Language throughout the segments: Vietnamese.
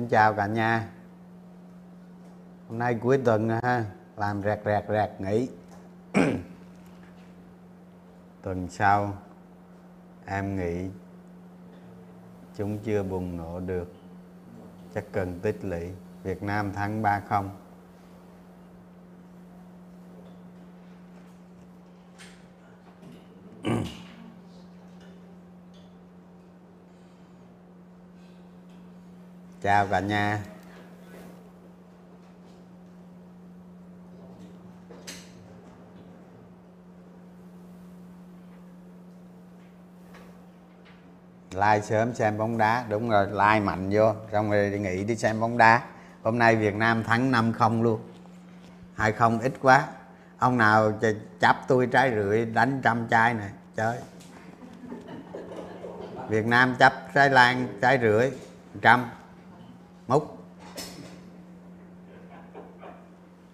xin chào cả nhà. Hôm nay cuối tuần ha, làm rẹt rẹt rẹt nghỉ. Tuần sau, em nghĩ chúng chưa bùng nổ được. Chắc cần tích lũy. Việt Nam thắng 3 không. chào cả nhà. Like sớm xem bóng đá. Đúng rồi, like mạnh vô. Xong rồi nghỉ đi xem bóng đá. Hôm nay Việt Nam thắng 5 không luôn. hai không ít quá. Ông nào chấp tôi trái rưỡi, đánh trăm chai này chơi Việt Nam chấp trái lan, trái rưỡi, trăm múc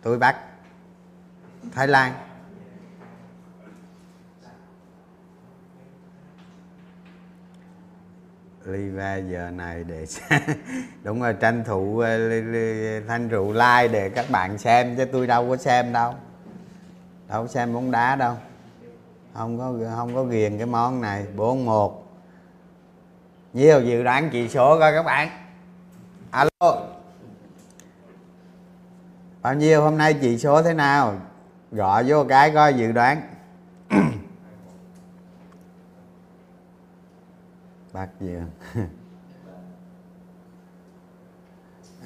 tôi bắt. Thái Lan. Live giờ này để đúng rồi, tranh thủ ờ, thanh rượu like để các bạn xem, chứ tôi đâu có xem đâu. Đâu có xem bóng đá đâu. Không có không có ghiền cái món này. Bốn một. Nhiều dự đoán chỉ số coi các bạn alo. Bao nhiêu hôm nay chỉ số thế nào? Gọi vô cái coi dự đoán. Bác dương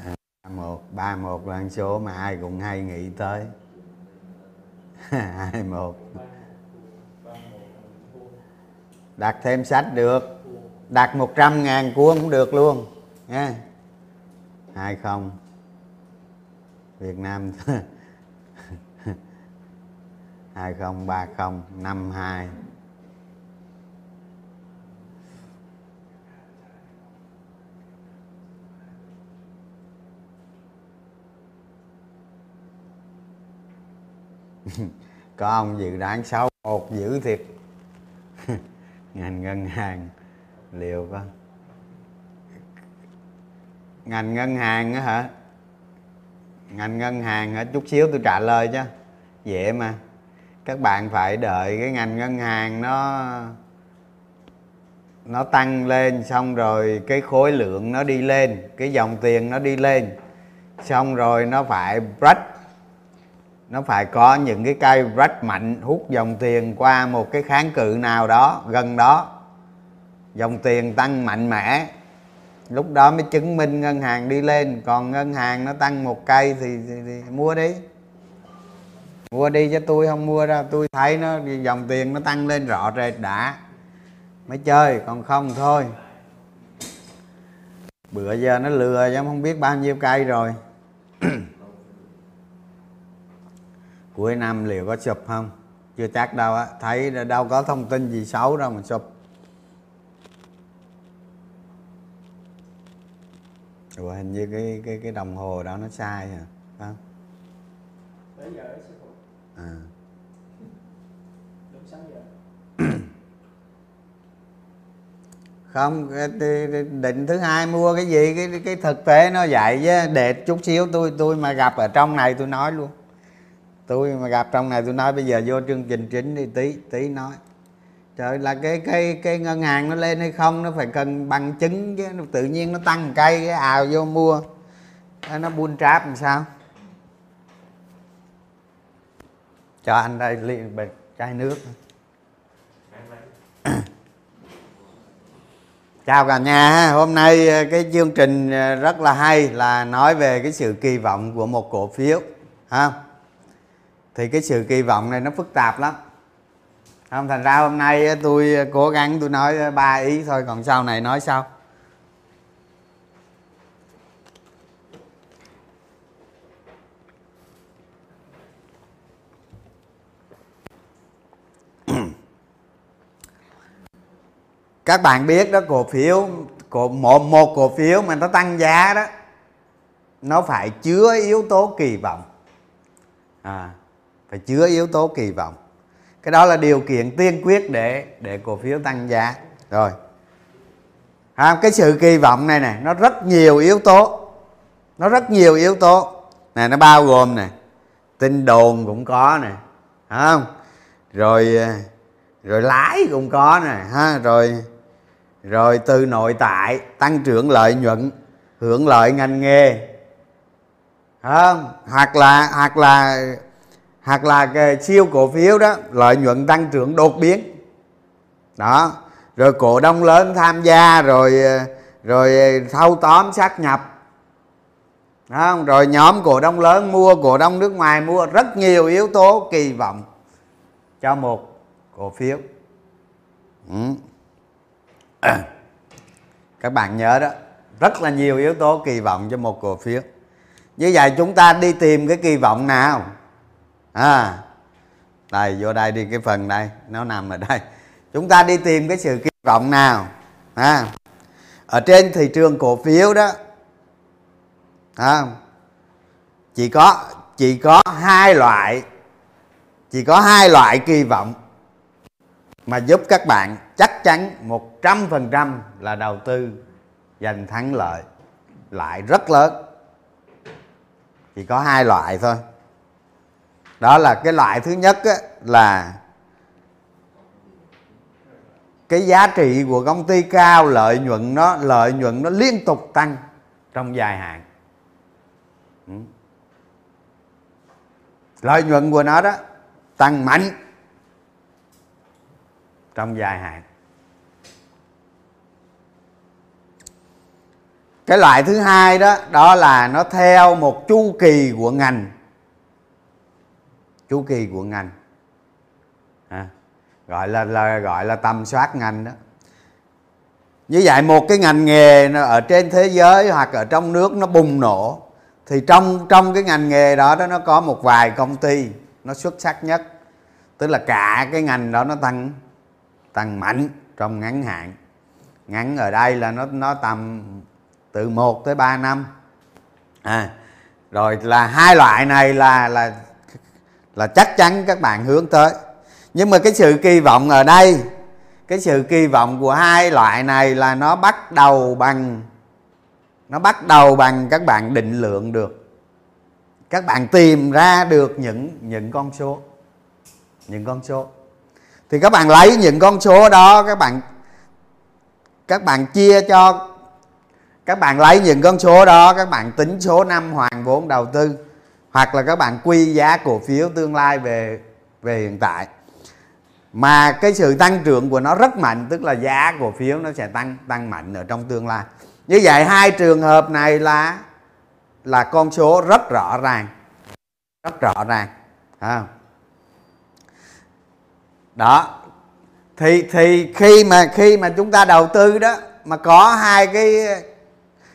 à, một ba một là số mà ai cũng hay nghĩ tới. Hai một. Đặt thêm sách được. Đặt một trăm ngàn cuốn cũng được luôn. Nha hai không? Việt Nam hai không? Ba không, năm hai. Có ông dự đoán xấu một dữ thiệt. Ngành ngân hàng liệu có ngành ngân hàng á hả? Ngành ngân hàng hả? Chút xíu tôi trả lời chứ. Dễ mà. Các bạn phải đợi cái ngành ngân hàng nó nó tăng lên, xong rồi cái khối lượng nó đi lên, cái dòng tiền nó đi lên. Xong rồi nó phải break. Nó phải có những cái cây break mạnh, hút dòng tiền qua một cái kháng cự nào đó, gần đó. Dòng tiền tăng mạnh mẽ lúc đó mới chứng minh ngân hàng đi lên. Còn ngân hàng nó tăng một cây thì, thì, thì mua đi. Mua đi cho tôi không mua ra. Tôi thấy nó dòng tiền nó tăng lên rõ rệt đã. Mới chơi còn không thôi. Bữa giờ nó lừa chứ không biết bao nhiêu cây rồi. Cuối năm liệu có sụp không? Chưa chắc đâu á. Thấy đâu có thông tin gì xấu đâu mà sụp Ủa, hình như cái cái cái đồng hồ đó nó sai hả? Không à. Không định thứ hai mua cái gì? Cái cái thực tế nó vậy chứ. Để chút xíu tôi tôi mà gặp ở trong này tôi nói luôn. Tôi mà gặp trong này tôi nói bây giờ vô chương trình chính đi tí tí nói trời, là cái cái cái ngân hàng nó lên hay không, nó phải cần bằng chứng chứ tự nhiên nó tăng cây, cái ào vô mua. Nó buôn tráp làm sao? Cho anh đây ly chai nước. Chào cả nhà hôm nay ờ, cái chương trình ờ, rất là hay là nói về cái sự kỳ vọng của một cổ phiếu, ha. Thì cái sự kỳ vọng này nó phức tạp lắm không thành ra hôm nay ờ, tôi ờ, cố gắng tôi nói ờ, ba ý thôi còn sau này nói sau. Các bạn biết đó cổ phiếu cổ một một cổ phiếu mà nó tăng giá đó nó phải chứa yếu tố kỳ vọng. À, phải chứa yếu tố kỳ vọng cái đó là điều kiện tiên quyết để để cổ phiếu tăng giá. Rồi. À, cái sự kỳ vọng này này nó rất nhiều yếu tố. Nó rất nhiều yếu tố. Này nó bao gồm nè tin đồn cũng có nè không? Rồi à, rồi lãi cũng có nè ha rồi rồi từ nội tại tăng trưởng lợi nhuận hưởng lợi ngành nghề không? Hoặc là hoặc là hoặc là cái siêu cổ phiếu đó, lợi nhuận tăng trưởng đột biến. Đó. Rồi cổ đông lớn tham gia, rồi rồi thâu tóm sát nhập. Không? rồi nhóm cổ đông lớn mua, cổ đông nước ngoài mua, rất nhiều yếu tố kỳ vọng cho một cổ phiếu. Ừ. các bạn nhớ đó, rất là nhiều yếu tố kỳ vọng cho một cổ phiếu. Như vậy chúng ta đi tìm cái kỳ vọng nào? À đây vô đây đi cái phần đây nó nằm ở đây. Chúng ta đi tìm cái sự kỳ vọng nào à ở trên thị trường cổ phiếu đó à, chỉ có chỉ có hai loại chỉ có hai loại kỳ vọng mà giúp các bạn chắc chắn 100% là đầu tư giành thắng lợi lại rất lớn. Chỉ có hai loại thôi đó là cái loại thứ nhất á, là cái giá trị của công ty cao lợi nhuận nó lợi nhuận nó liên tục tăng trong dài hạn. Ừ. Lợi nhuận của nó đó tăng mạnh trong dài hạn. Cái loại thứ hai đó đó là nó theo một chu kỳ của ngành chu kỳ của ngành. À, gọi là, là gọi là tầm soát ngành đó. Như vậy một cái ngành nghề ở trên thế giới hoặc ở trong nước nó bùng nổ thì trong trong cái ngành nghề đó đó nó có một vài công ty nó xuất sắc nhất. Tức là cả cái ngành đó nó tăng tăng mạnh trong ngắn hạn. Ngắn ở đây là nó nó tầm từ 1 tới 3 năm. À rồi là hai loại này là là là chắc chắn các bạn hướng tới. Nhưng mà cái sự kỳ vọng ở đây, cái sự kỳ vọng của hai loại này là nó bắt đầu bằng, nó bắt đầu bằng các bạn định lượng được. Các bạn tìm ra được những những con số, những con số. Thì các bạn lấy những con số đó, các bạn các bạn chia cho, các bạn lấy những con số đó, các bạn tính số năm hoàn vốn đầu tư hoặc là các bạn quy giá cổ phiếu tương lai về về hiện tại. Mà cái sự tăng trưởng của nó rất mạnh, tức là giá cổ phiếu nó sẽ tăng tăng mạnh ở trong tương lai. Như vậy, hai trường hợp này là là con số rất rõ ràng, rất rõ ràng à. đó. Thì thì khi mà khi mà chúng ta đầu tư đó, mà có hai cái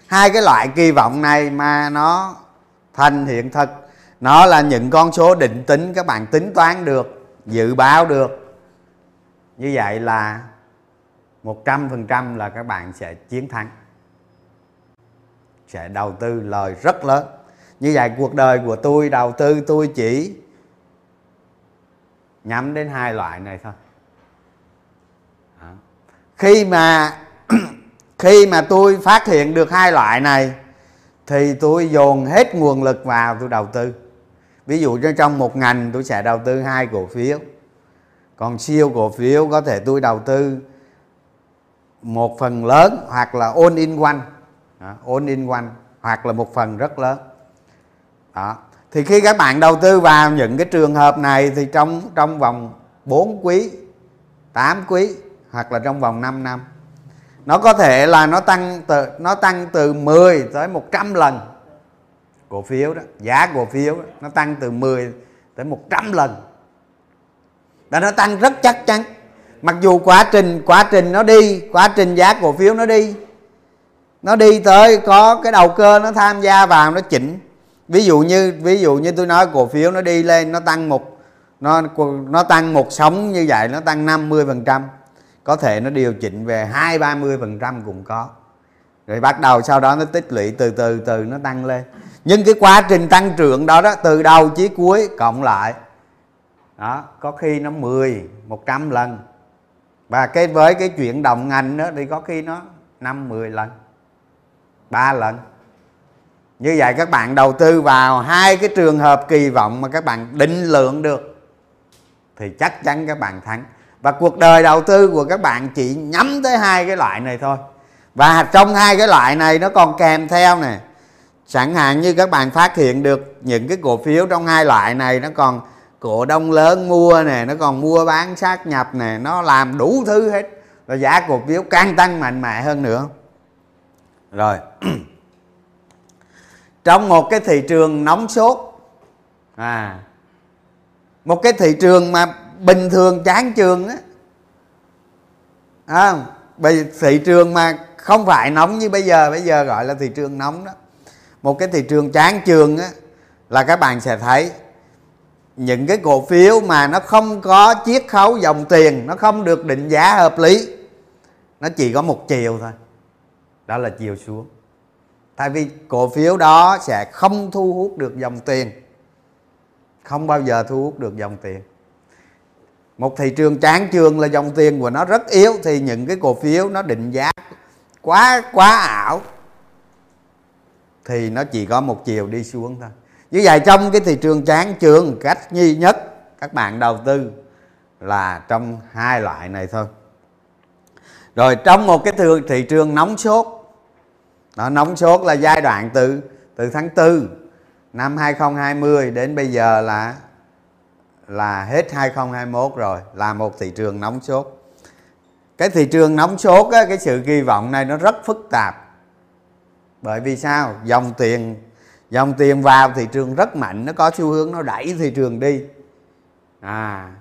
hai cái loại kỳ vọng này mà nó thành hiện thực nó là những con số định tính, các bạn tính toán được, dự báo được. Như vậy là 100% là các bạn sẽ chiến thắng, sẽ đầu tư lời rất lớn. Như vậy cuộc đời của tôi, đầu tư tôi chỉ nhắm đến hai loại này thôi. Khi mà khi mà tôi phát hiện được hai loại này, thì tôi dồn hết nguồn lực vào tôi đầu tư ví dụ như trong một ngành tôi sẽ đầu tư hai cổ phiếu. Còn siêu cổ phiếu có thể tôi đầu tư một phần lớn hoặc là all in one. All in one hoặc là một phần rất lớn. Đó. Thì khi các bạn đầu tư vào những cái trường hợp này thì trong trong vòng 4 quý 8 quý hoặc là trong vòng 5 năm, nó có thể là nó tăng từ, nó tăng từ 10 tới 100 lần cổ phiếu đó giá cổ phiếu đó, nó tăng từ 10 tới 100 lần. Và nó tăng rất chắc chắn. Mặc dù quá trình quá trình nó đi quá trình giá cổ phiếu nó đi nó đi tới có cái đầu cơ nó tham gia vào nó chỉnh. Ví dụ như ví dụ như tôi nói cổ phiếu nó đi lên nó tăng một nó nó tăng một sóng như vậy nó tăng 50 phần trăm. Có thể nó điều chỉnh về hai ba mươi phần trăm cũng có. Rồi bắt đầu sau đó nó tích lũy từ từ từ nó tăng lên nhưng cái quá trình tăng trưởng đó đó, từ đầu chí cuối, cộng lại. Đó, có khi nó 10 100 lần. Và cái với cái chuyện đồng ngành đó thì có khi nó năm 10 lần, ba lần. Như vậy các bạn đầu tư vào hai cái trường hợp kỳ vọng mà các bạn định lượng được, thì chắc chắn các bạn thắng. Và cuộc đời đầu tư của các bạn chỉ nhắm tới hai cái loại này thôi. Và trong hai cái loại này nó còn kèm theo nè chẳng hạn như các bạn phát hiện được những cái cổ phiếu trong hai loại này nó còn cổ đông lớn mua nè nó còn mua bán sát nhập nè nó làm đủ thứ hết và giá cổ phiếu càng tăng mạnh mẽ hơn nữa. Rồi. Trong một cái thị trường nóng sốt à một cái thị trường mà bình thường chán trường á à, thị trường mà không phải nóng như bây giờ bây giờ gọi là thị trường nóng đó một cái thị trường chán trường á, là các bạn sẽ thấy những cái cổ phiếu mà nó không có chiết khấu dòng tiền, nó không được định giá hợp lý, nó chỉ có một chiều thôi, đó là chiều xuống. Tại vì cổ phiếu đó sẽ không thu hút được dòng tiền, không bao giờ thu hút được dòng tiền. Một thị trường chán trường là dòng tiền của nó rất yếu thì những cái cổ phiếu nó định giá quá quá ảo thì nó chỉ có một chiều đi xuống thôi. Như vậy trong cái thị trường chán trường cách duy nhất các bạn đầu tư là trong hai loại này thôi. Rồi trong một cái thường thị trường nóng sốt đó, nóng sốt là giai đoạn từ từ tháng 4 năm 2020 đến bây giờ là là hết 2021 rồi là một thị trường nóng sốt. Cái thị trường nóng sốt á, cái sự kỳ vọng này nó rất phức tạp bởi vì sao? Dòng tiền dòng tiền vào thị trường rất mạnh, nó có xu hướng nó đẩy thị trường đi. À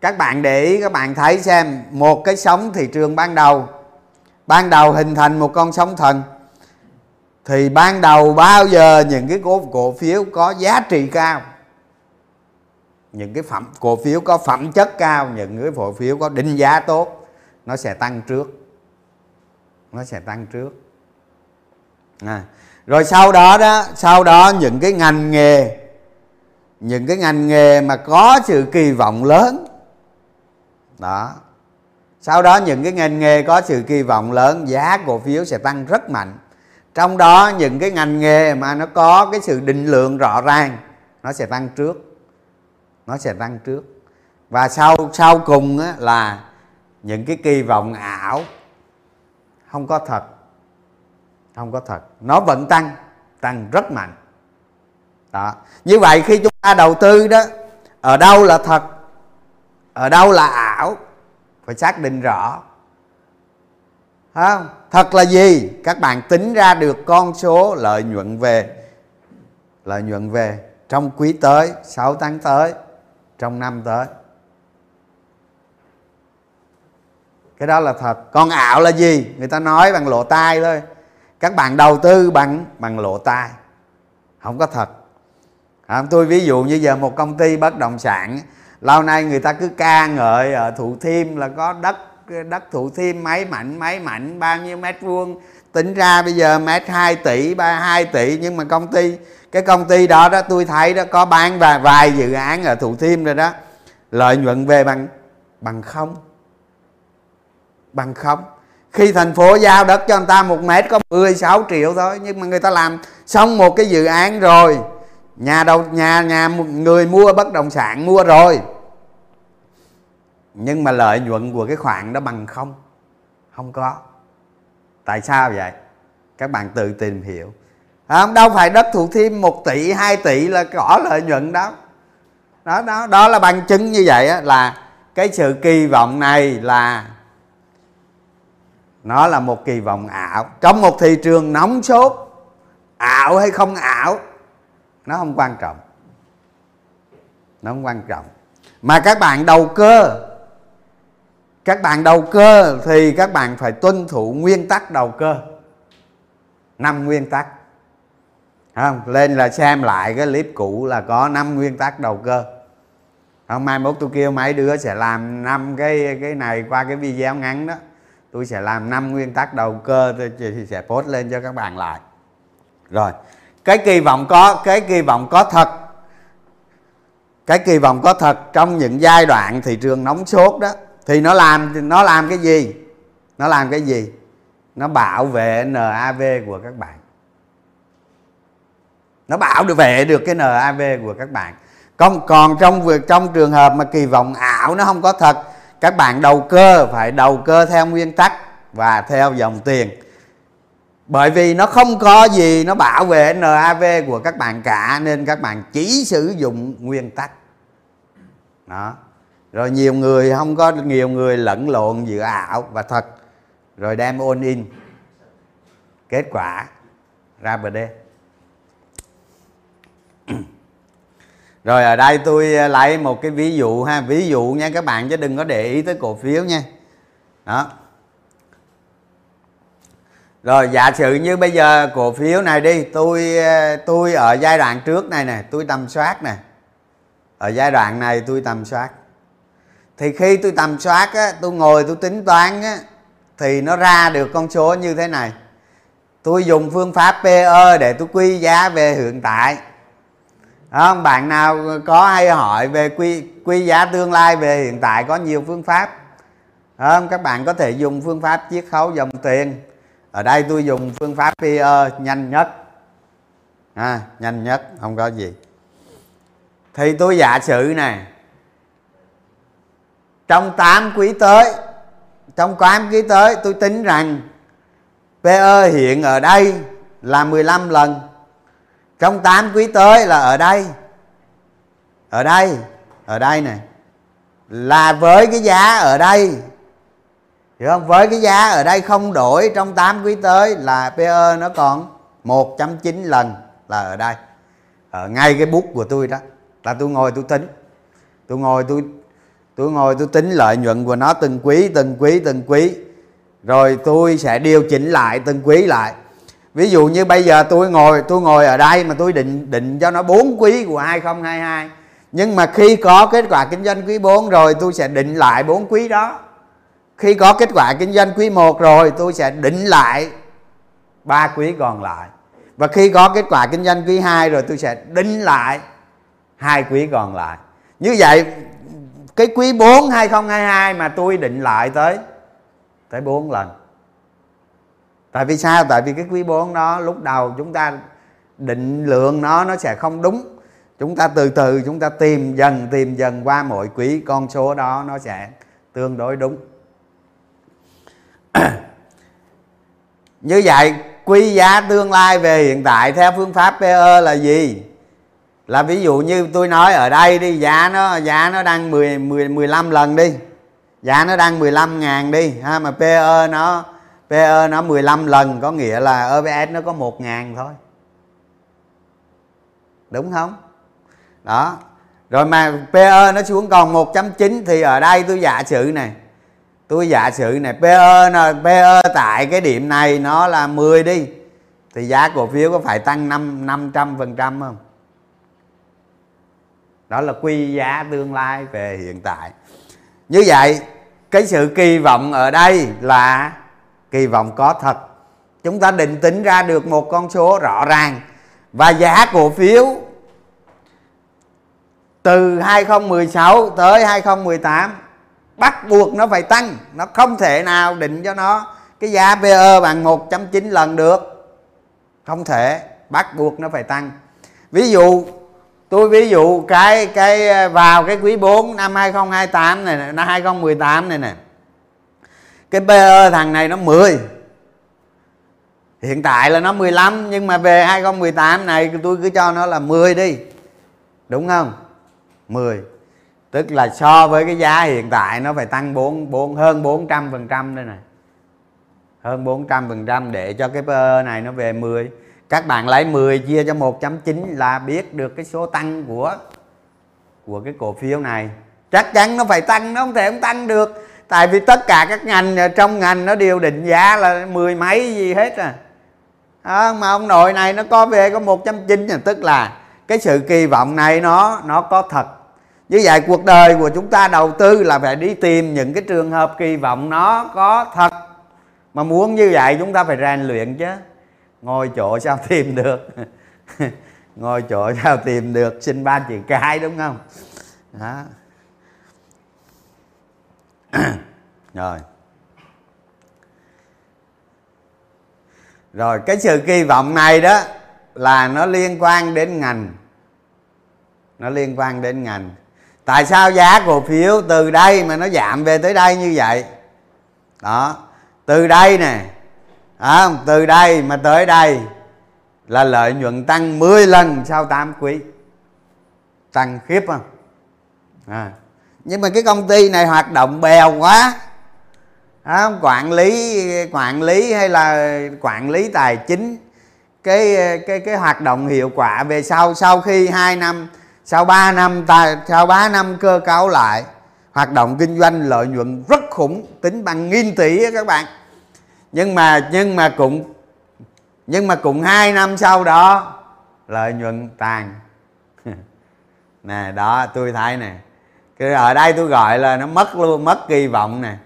các bạn để ý, các bạn thấy xem, một cái sóng thị trường ban đầu ban đầu hình thành một con sóng thần, thì ban đầu bao giờ những cái cổ cổ phiếu có giá trị cao? Những cái phẩm, cổ phiếu có phẩm chất cao, những cái cổ phiếu có định giá tốt, nó sẽ tăng trước. Nó sẽ tăng trước à. rồi sau đó đó sau đó những cái ngành nghề những cái ngành nghề mà có sự kỳ vọng lớn. Đó. Sau đó những cái ngành nghề có sự kỳ vọng lớn giá cổ phiếu sẽ tăng rất mạnh. Trong đó những cái ngành nghề mà nó có cái sự định lượng rõ ràng nó sẽ tăng trước. Nó sẽ tăng trước. Và sau sau cùng á, là những cái kỳ vọng ảo không có thật không có thật. Nó vẫn tăng tăng rất mạnh. Đó. Như vậy khi chúng ta đầu tư đó, ở đâu là thật, ở đâu là ảo, phải xác định rõ. Không? thật là gì? Các bạn tính ra được con số lợi nhuận về, lợi nhuận về trong quý tới 6 tháng tới, trong năm tới. Cái đó là thật. Còn ảo là gì? Người ta nói bằng lộ tai thôi các bạn đầu tư bằng bằng lộ tai. Không có thật. À, tôi ví dụ như giờ một công ty bất động sản lâu nay người ta cứ ca ngợi ở thủ thiêm là có đất đất thủ thiêm máy mảnh máy mảnh bao nhiêu mét vuông. Tính ra bây giờ mét 2 tỷ ba hai tỷ nhưng mà công ty cái công ty đó đó tôi thấy đó có bán vài vài dự án ở thủ thiêm rồi đó. Lợi nhuận về bằng bằng không. Bằng không khi thành phố giao đất cho người ta một mét có 16 triệu thôi nhưng mà người ta làm xong một cái dự án rồi nhà đầu nhà nhà người mua bất động sản mua rồi. Nhưng mà lợi nhuận của cái khoản đó bằng không? Không có. Tại sao vậy? Các bạn tự tìm hiểu. Không đâu phải đất thủ thiêm 1 tỷ 2 tỷ là có lợi nhuận đó. Đó đó đó là bằng chứng như vậy á, là cái sự kỳ vọng này là nó là một kỳ vọng ảo. Trong một thị trường nóng sốt, ảo hay không ảo, nó không quan trọng. Nó không quan trọng. Mà các bạn đầu cơ, các bạn đầu cơ thì các bạn phải tuân thủ nguyên tắc đầu cơ. Năm nguyên tắc. Không? Lên là xem lại cái clip cũ là có năm nguyên tắc đầu cơ. Không, mai mốt tôi kêu mấy đứa sẽ làm năm cái cái này qua cái video ngắn đó tôi sẽ làm năm nguyên tắc đầu cơ thì sẽ post lên cho các bạn lại. Rồi, cái kỳ vọng có, cái kỳ vọng có thật. Cái kỳ vọng có thật trong những giai đoạn thị trường nóng sốt đó, thì nó làm nó làm cái gì? Nó làm cái gì? Nó bảo vệ NAV của các bạn. Nó bảo được vệ được cái NAV của các bạn. Còn còn trong việc, trong trường hợp mà kỳ vọng ảo nó không có thật các bạn đầu cơ phải đầu cơ theo nguyên tắc và theo dòng tiền. Bởi vì nó không có gì nó bảo vệ NAV của các bạn cả, nên các bạn chỉ sử dụng nguyên tắc. Đó. Rồi nhiều người, không có nhiều người lẫn lộn giữa ảo và thật, rồi đem ôn in. Kết quả, ra bờ đê. Rồi ở đây tôi ờ, lấy một cái ví dụ ha. Ví dụ nha, các bạn chứ đừng có để ý tới cổ phiếu nha. Đó. Rồi, giả sử như bây giờ cổ phiếu này đi, tôi ờ, tôi ở giai đoạn trước này nè, tôi tầm soát nè. Ở giai đoạn này tôi tầm soát. Thì khi tôi tầm soát á, tôi ngồi tôi tính toán á, thì nó ra được con số như thế này. Tôi dùng phương pháp PE để tôi quy giá về hiện tại không bạn nào có hay hỏi về quy quy giá tương lai về hiện tại có nhiều phương pháp. Không các bạn có thể dùng phương pháp chiết khấu dòng tiền. Ở đây tôi dùng phương pháp PE nhanh nhất. À, nhanh nhất không có gì. Thì tôi giả sử này. Trong 8 quý tới trong 8 quý tới tôi tính rằng PE hiện ở đây là 15 lần trong 8 quý tới là ở đây. Ở đây ở đây này là với cái giá ở đây. Hiểu không? Với cái giá ở đây không đổi trong 8 quý tới là PE nó còn 1.9 lần là ở đây. Ở ngay cái bút của tôi đó. Là tôi ngồi tôi tính. Tôi ngồi tôi tôi ngồi tôi tính lợi nhuận của nó từng quý từng quý từng quý. Rồi tôi sẽ điều chỉnh lại từng quý lại ví dụ như bây giờ tôi ngồi tôi ngồi ở đây mà tôi định định cho nó bốn quý của 2022 nhưng mà khi có kết quả kinh doanh quý 4 rồi, tôi sẽ định lại bốn quý đó. Khi có kết quả kinh doanh quý 1 rồi, tôi sẽ định lại ba quý còn lại. Và khi có kết quả kinh doanh quý 2 rồi, tôi sẽ định lại hai quý còn lại. Như vậy, cái quý 4 2022 mà tôi định lại tới tới 4 lần tại vì sao? Tại vì cái quý 4 đó, lúc đầu chúng ta định lượng nó nó sẽ không đúng. Chúng ta từ từ, chúng ta tìm dần tìm dần qua mỗi quý con số đó, nó sẽ tương đối đúng. Như vậy quy giá tương lai về hiện tại theo phương pháp PE là gì? Là ví dụ như tôi nói ở đây đi, giá nó giá nó đang 10 10 15 lần đi. Giá nó đang 15 ngàn đi, ha, mà PE nó PE nó 15 lần, có nghĩa là EPS nó có 1 ngàn thôi. Đúng không? Đó. Rồi mà PE nó xuống còn 1.9 thì ở đây tôi giả sử này. Tôi giả sử này PE là PE tại cái điểm này nó là 10 đi, thì giá cổ phiếu có phải tăng 5 500 phần trăm không? Đó là quy giá tương lai về hiện tại. Như vậy, cái sự kỳ vọng ở đây là kỳ vọng có thật. Chúng ta định tính ra được một con số rõ ràng. Và giá cổ phiếu từ 2016 tới 2018 bắt buộc nó phải tăng. Nó không thể nào định cho nó cái giá PE bằng 1.9 lần được. Không thể. Bắt buộc nó phải tăng. Ví dụ, tôi ví dụ cái cái, vào cái quý 4 năm 2028 này năm 2018 này nè cái PE thằng này nó 10 hiện tại là nó 15 nhưng mà về 2018 này tôi cứ cho nó là 10 đi. Đúng không? 10 tức là so với cái giá hiện tại nó phải tăng 4, 4 hơn 400 phần trăm đây này. Hơn 400 phần trăm để cho cái PE này nó về 10 các bạn lấy 10 chia cho 1.9 là biết được cái số tăng của của cái cổ phiếu này. Chắc chắn nó phải tăng nó không thể không tăng được tại vì tất cả các ngành ờ, trong ngành nó đều định giá là mười mấy gì hết à. Đó, mà ông nội này nó có về có 1.9 à, tức là cái sự kỳ vọng này nó nó có thật. Như vậy cuộc đời của chúng ta đầu tư là phải đi tìm những cái trường hợp kỳ vọng nó có thật. Mà muốn như vậy chúng ta phải rèn luyện chứ. Ngồi chỗ sao tìm được? Ngồi chỗ sao tìm được? Xin ba chữ cái đúng không? Đó rồi. Rồi cái sự kỳ vọng này đó là nó liên quan đến ngành. Nó liên quan đến ngành. Tại sao giá cổ phiếu từ đây mà nó giảm về tới đây như vậy? Đó từ đây nè à, từ đây mà tới đây là lợi nhuận tăng 10 lần sau 8 quý. Tăng khiếp không? À nhưng mà cái công ty này hoạt động bèo quá. Đó, quản lý quản lý hay là quản lý tài chính. Cái cái cái hoạt động hiệu quả về sau sau khi 2 năm sau 3 năm ta sau 3 năm cơ cấu lại hoạt động kinh doanh lợi nhuận rất khủng tính bằng nghìn tỷ các bạn. Nhưng mà nhưng mà cũng nhưng mà cũng hai năm sau đó lợi nhuận tàn. Nè đó tôi thấy nè cái ở đây tôi gọi là nó mất luôn, mất kỳ vọng nè.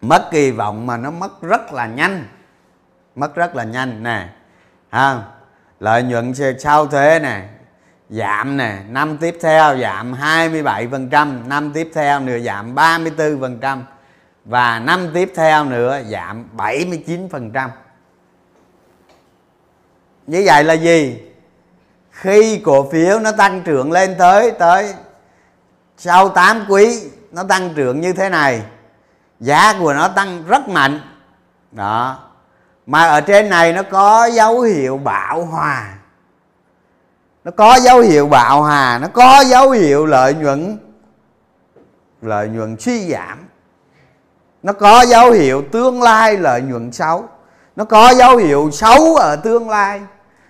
Mất kỳ vọng mà nó mất rất là nhanh. Mất rất là nhanh nè. Ha, lợi nhuận sau thuế nè. Giảm nè, năm tiếp theo giảm 27% năm tiếp theo nữa giảm 34% và năm tiếp theo nữa giảm 79% như vậy là gì? Khi cổ phiếu nó tăng trưởng lên tới tới sau 8 quý nó tăng trưởng như thế này. Giá của nó tăng rất mạnh. Đó. Mà ở trên này nó có dấu hiệu bạo hòa. Nó có dấu hiệu bạo hòa, nó có dấu hiệu lợi nhuận lợi nhuận suy giảm. Nó có dấu hiệu tương lai lợi nhuận xấu. Nó có dấu hiệu xấu ở tương lai.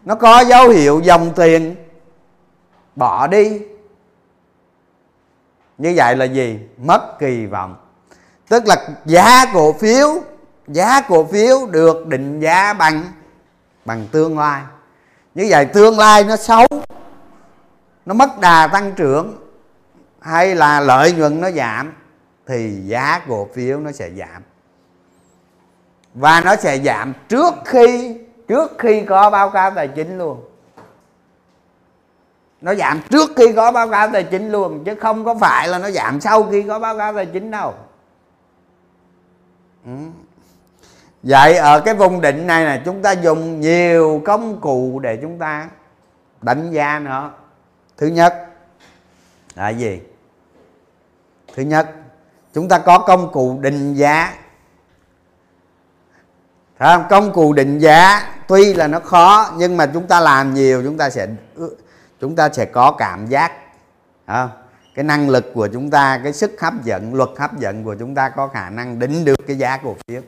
Nó có dấu hiệu dòng tiền bỏ đi như vậy là gì? Mất kỳ vọng. Tức là giá cổ phiếu, giá cổ phiếu được định giá bằng bằng tương lai. Như vậy tương lai nó xấu, nó mất đà tăng trưởng hay là lợi nhuận nó giảm thì giá cổ phiếu nó sẽ giảm. Và nó sẽ giảm trước khi trước khi có báo cáo tài chính luôn nó giảm trước khi có báo cáo tài chính luôn, chứ không có phải là nó giảm sau khi có báo cáo tài chính đâu ừ. vậy ở cái vùng định này là chúng ta dùng nhiều công cụ để chúng ta đánh giá nó thứ nhất là gì thứ nhất, chúng ta có công cụ định giá Thấy không? công cụ định giá tuy là nó khó, nhưng mà chúng ta làm nhiều, chúng ta sẽ chúng ta sẽ có cảm giác à, cái năng lực của chúng ta cái sức hấp dẫn luật hấp dẫn của chúng ta có khả năng định được cái giá cổ phiếu.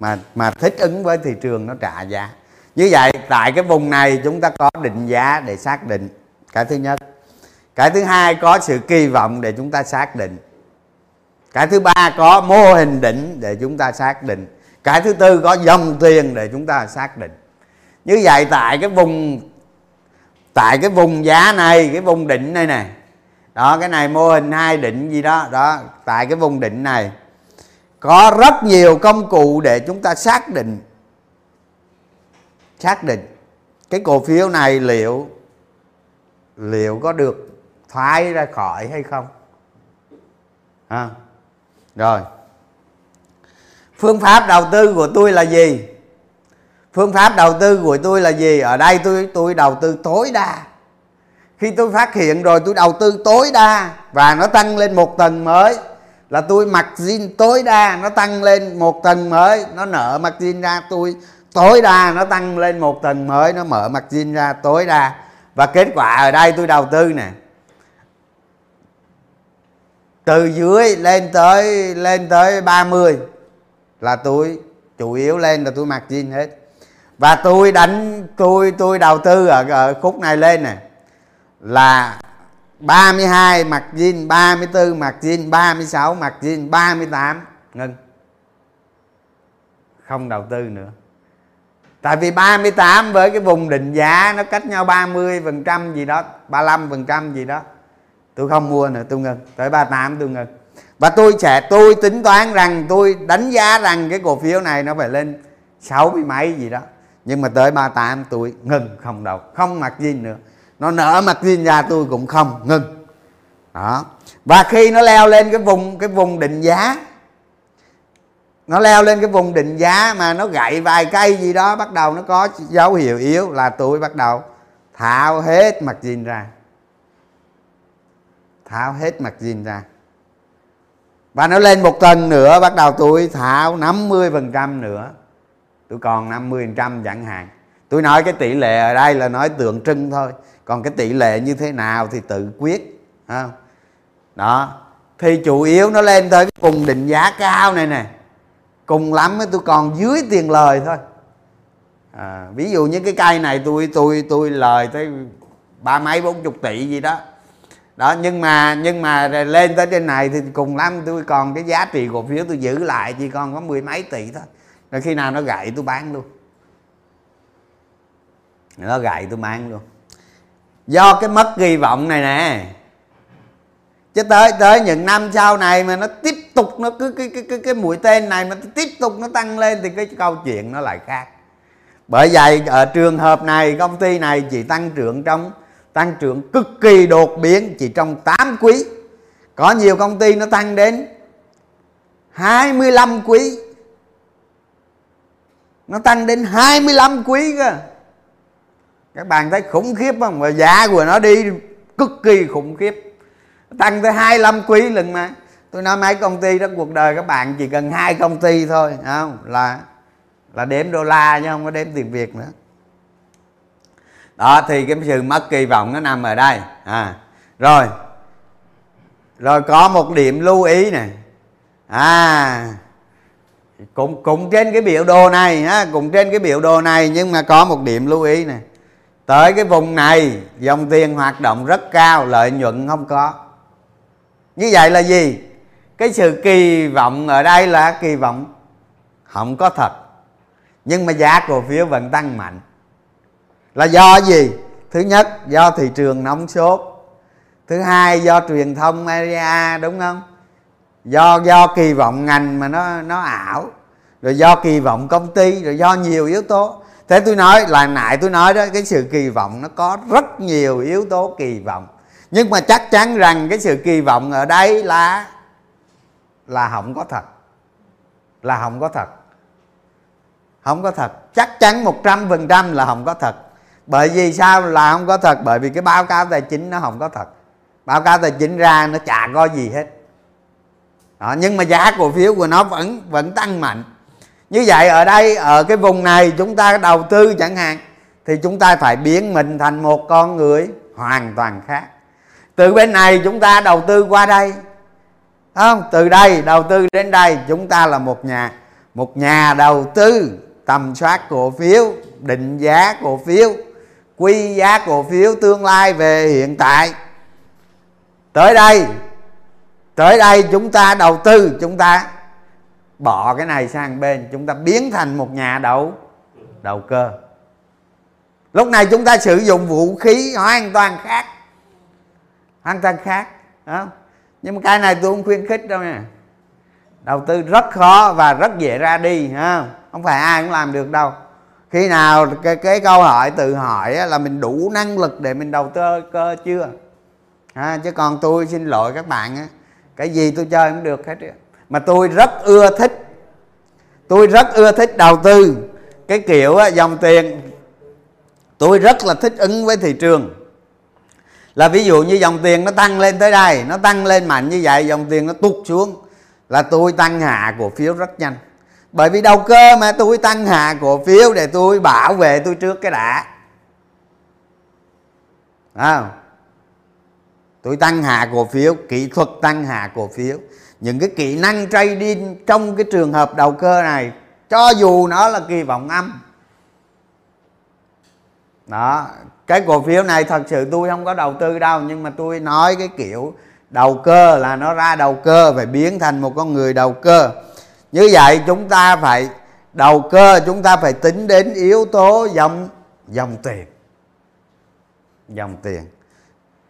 Mà mà thích ứng với thị trường nó trả giá. Như vậy tại cái vùng này chúng ta có định giá để xác định. Cái thứ nhất. Cái thứ hai có sự kỳ vọng để chúng ta xác định. Cái thứ ba có mô hình đỉnh để chúng ta xác định. Cái thứ tư có dòng tiền để chúng ta xác định. Như vậy tại cái vùng tại cái vùng giá này cái vùng đỉnh này này đó cái này mô hình hai đỉnh gì đó đó tại cái vùng đỉnh này. Có rất nhiều công cụ để chúng ta xác định. Xác định. Cái cổ phiếu này liệu liệu có được thoái ra khỏi hay không? À, rồi. Phương pháp đầu tư của tôi là gì? Phương pháp đầu tư của tôi là gì? Ở đây tôi tôi đầu tư tối đa. Khi tôi phát hiện rồi, tôi đầu tư tối đa và nó tăng lên một tầng mới. Là tôi mặc zin tối đa, nó tăng lên một tầng mới. Nó nở mặc zin ra, tôi tối đa, nó tăng lên một tầng mới. Nó mở mặc zin ra tối đa. Và kết quả ở đây tôi đầu tư nè. Từ dưới lên tới lên tới 30 là tôi, chủ yếu lên là tôi mặc zin hết và tôi đánh tôi tôi đầu tư ở, ở khúc này lên này. Là 32 mặc jean 34 mặc jean 36 mặc jean 38 ngưng không đầu tư nữa. Tại vì 38 với cái vùng định giá nó cách nhau 30 phần trăm gì đó 35 phần trăm gì đó. Tôi không mua nữa tôi ngừng tới 38 tôi ngừng và tôi sẽ tôi tính toán rằng tôi đánh giá rằng cái cổ phiếu này nó phải lên 60 mấy gì đó nhưng mà tới 38 tuổi, ngừng không đâu. Không mặc jean nữa. Nó nở mặc jean ra tôi cũng không, ngừng. Đó. Và khi nó leo lên cái vùng cái vùng định giá, nó leo lên cái vùng định giá mà nó gãy vài cây gì đó, bắt đầu nó có dấu hiệu yếu là tôi bắt đầu tháo hết mặt zin ra. Tháo hết mặt zin ra. Và nó lên một tuần nữa, bắt đầu tôi tháo 50 phần trăm nữa tôi còn 50 phần trăm chẳng hạn. Tôi nói cái tỷ lệ ở đây là nói tượng trưng thôi. Còn cái tỷ lệ như thế nào thì tự quyết không đó. Thì chủ yếu nó lên tới cùng định giá cao này nè. Cùng lắm tôi còn dưới tiền lời thôi. À, ví dụ như cái cây này tôi tôi tôi lời tới ba mấy bốn chục tỷ gì đó. Đó nhưng mà nhưng mà lên tới trên này thì cùng lắm tôi còn cái giá trị cổ phiếu tôi giữ lại chỉ còn có mười mấy tỷ thôi rồi khi nào nó gãy tôi bán luôn. Nó gãy tôi bán luôn. Do cái mất kỳ vọng này nè. Chứ tới tới những năm sau này mà nó tiếp tục, nó cứ cái cái cái cái mũi tên này mà tiếp tục nó tăng lên thì cái câu chuyện nó lại khác. Bởi vậy ở trường hợp này, công ty này chỉ tăng trưởng trong, tăng trưởng cực kỳ đột biến, chỉ trong 8 quý. Có nhiều công ty nó tăng đến 25 quý nó tăng đến 25 quý cơ. Các bạn thấy khủng khiếp không? Và giá của nó đi cực kỳ khủng khiếp. Tăng tới 25 quý lần mà. Tôi nói mấy công ty đó, cuộc đời các bạn chỉ cần hai công ty thôi không? Là là đếm đô la chứ không có đếm tiền việt nữa. Đó, thì cái sự mất kỳ vọng nó nằm ở đây. À rồi. Rồi có một điểm lưu ý này. À cũng cũng trên cái biểu đồ này á, cũng trên cái biểu đồ này, nhưng mà có một điểm lưu ý này tới cái vùng này, dòng tiền hoạt động rất cao, lợi nhuận không có. Như vậy là gì? Cái sự kỳ vọng ở đây là kỳ vọng không có thật, nhưng mà giá cổ phiếu vẫn tăng mạnh. Là do gì? Thứ nhất, do thị trường nóng sốt. Thứ hai, do truyền thông media, đúng không? Do do kỳ vọng ngành mà nó nó ảo. Rồi do kỳ vọng công ty, rồi do nhiều yếu tố. Thế tôi nói, là nại tôi nói đó, cái sự kỳ vọng nó có rất nhiều yếu tố kỳ vọng. Nhưng mà chắc chắn rằng cái sự kỳ vọng ở đây là là không có thật. Là không có thật. Không có thật. Chắc chắn một trăm phần trăm là không có thật. Bởi vì sao là không có thật? Bởi vì cái báo cáo tài chính nó không có thật. Báo cáo tài chính ra nó chả có gì hết đó, nhưng mà giá cổ phiếu của nó vẫn vẫn tăng mạnh. Như vậy ở đây ở cái vùng này chúng ta đầu tư chẳng hạn thì chúng ta phải biến mình thành một con người hoàn toàn khác. Từ bên này chúng ta đầu tư qua đây không? Từ đây đầu tư đến đây chúng ta là một nhà một nhà đầu tư tầm soát cổ phiếu định giá cổ phiếu quy giá cổ phiếu tương lai về hiện tại. Tới đây tới đây chúng ta đầu tư chúng ta bỏ cái này sang bên chúng ta biến thành một nhà đầu đầu cơ. Lúc này chúng ta sử dụng vũ khí hoàn toàn khác hoàn toàn khác đó. nhưng mà cái này tôi không khuyến khích đâu nè đầu tư rất khó và rất dễ ra đi ha. Không phải ai cũng làm được đâu. Khi nào cái, cái câu hỏi tự hỏi là mình đủ năng lực để mình đầu tư cơ chưa? Ha, chứ còn tôi xin lỗi các bạn á cái gì tôi chơi cũng được hết mà tôi rất ưa thích tôi rất ưa thích đầu tư. Cái kiểu dòng tiền tôi rất là thích ứng với thị trường. Là ví dụ như dòng tiền nó tăng lên tới đây nó tăng lên mạnh như vậy dòng tiền nó tụt xuống là tôi tăng hạ cổ phiếu rất nhanh. Bởi vì đầu cơ mà tôi tăng hạ cổ phiếu để tôi bảo vệ tôi trước cái đã. À, tôi tăng hạ cổ phiếu, kỹ thuật tăng hạ cổ phiếu. Những cái kỹ năng trading trong cái trường hợp đầu cơ này, cho dù nó là kỳ vọng âm. Đó, cái cổ phiếu này thật sự tôi không có đầu tư đâu, nhưng mà tôi nói cái kiểu đầu cơ là nó ra đầu cơ, phải biến thành một con người đầu cơ. Như vậy chúng ta phải, đầu cơ chúng ta phải tính đến yếu tố dòng dòng tiền. Dòng tiền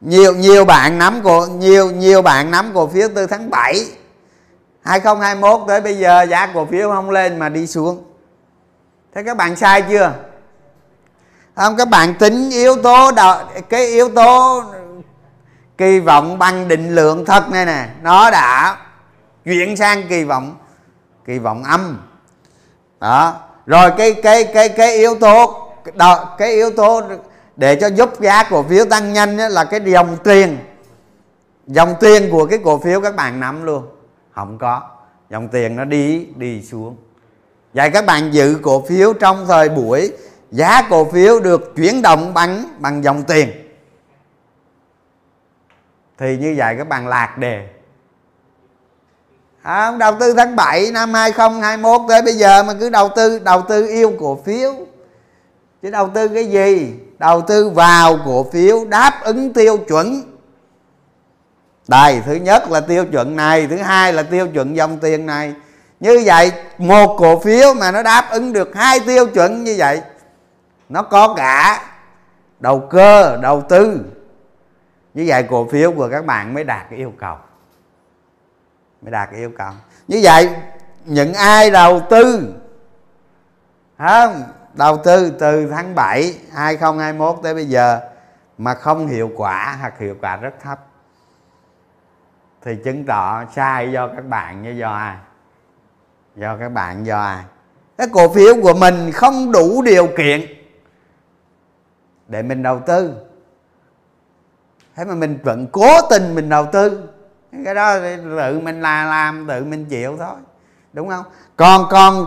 nhiều nhiều bạn nắm cổ nhiều nhiều bạn nắm cổ phiếu từ tháng 7 2021 tới bây giờ giá cổ phiếu không lên mà đi xuống. Thế các bạn sai chưa? Không các bạn tính yếu tố đợi cái yếu tố kỳ vọng bằng định lượng thật này nè nó đã chuyển sang kỳ vọng kỳ vọng âm. Đó rồi cái cái cái cái yếu tố đó, cái yếu tố để cho giúp giá cổ phiếu tăng nhanh là cái dòng tiền. Dòng tiền của cái cổ phiếu các bạn nắm luôn. Không có. Dòng tiền nó đi đi xuống. Vậy các bạn giữ cổ phiếu trong thời buổi giá cổ phiếu được chuyển động bằng bằng dòng tiền. Thì như vậy các bạn lạc đề. À, đầu tư tháng 7 năm 2021 tới bây giờ mà cứ đầu tư đầu tư yêu cổ phiếu. Chứ đầu tư cái gì? Đầu tư vào cổ phiếu đáp ứng tiêu chuẩn. Đây, thứ nhất là tiêu chuẩn này, thứ hai là tiêu chuẩn dòng tiền này. Như vậy, một cổ phiếu mà nó đáp ứng được hai tiêu chuẩn như vậy, nó có cả đầu cơ, đầu tư. Như vậy cổ phiếu của các bạn mới đạt cái yêu cầu. Mới đạt cái yêu cầu. Như vậy, những ai đầu tư, không đầu tư, từ tháng 7 2021 tới bây giờ mà không hiệu quả, hoặc hiệu quả rất thấp, thì chứng tỏ sai do các bạn như do ai? Do các bạn, do ai? Cái cổ phiếu của mình không đủ điều kiện để mình đầu tư. Thế mà mình vẫn cố tình mình đầu tư. Cái đó tự mình là làm, tự mình chịu thôi. Đúng không? Còn còn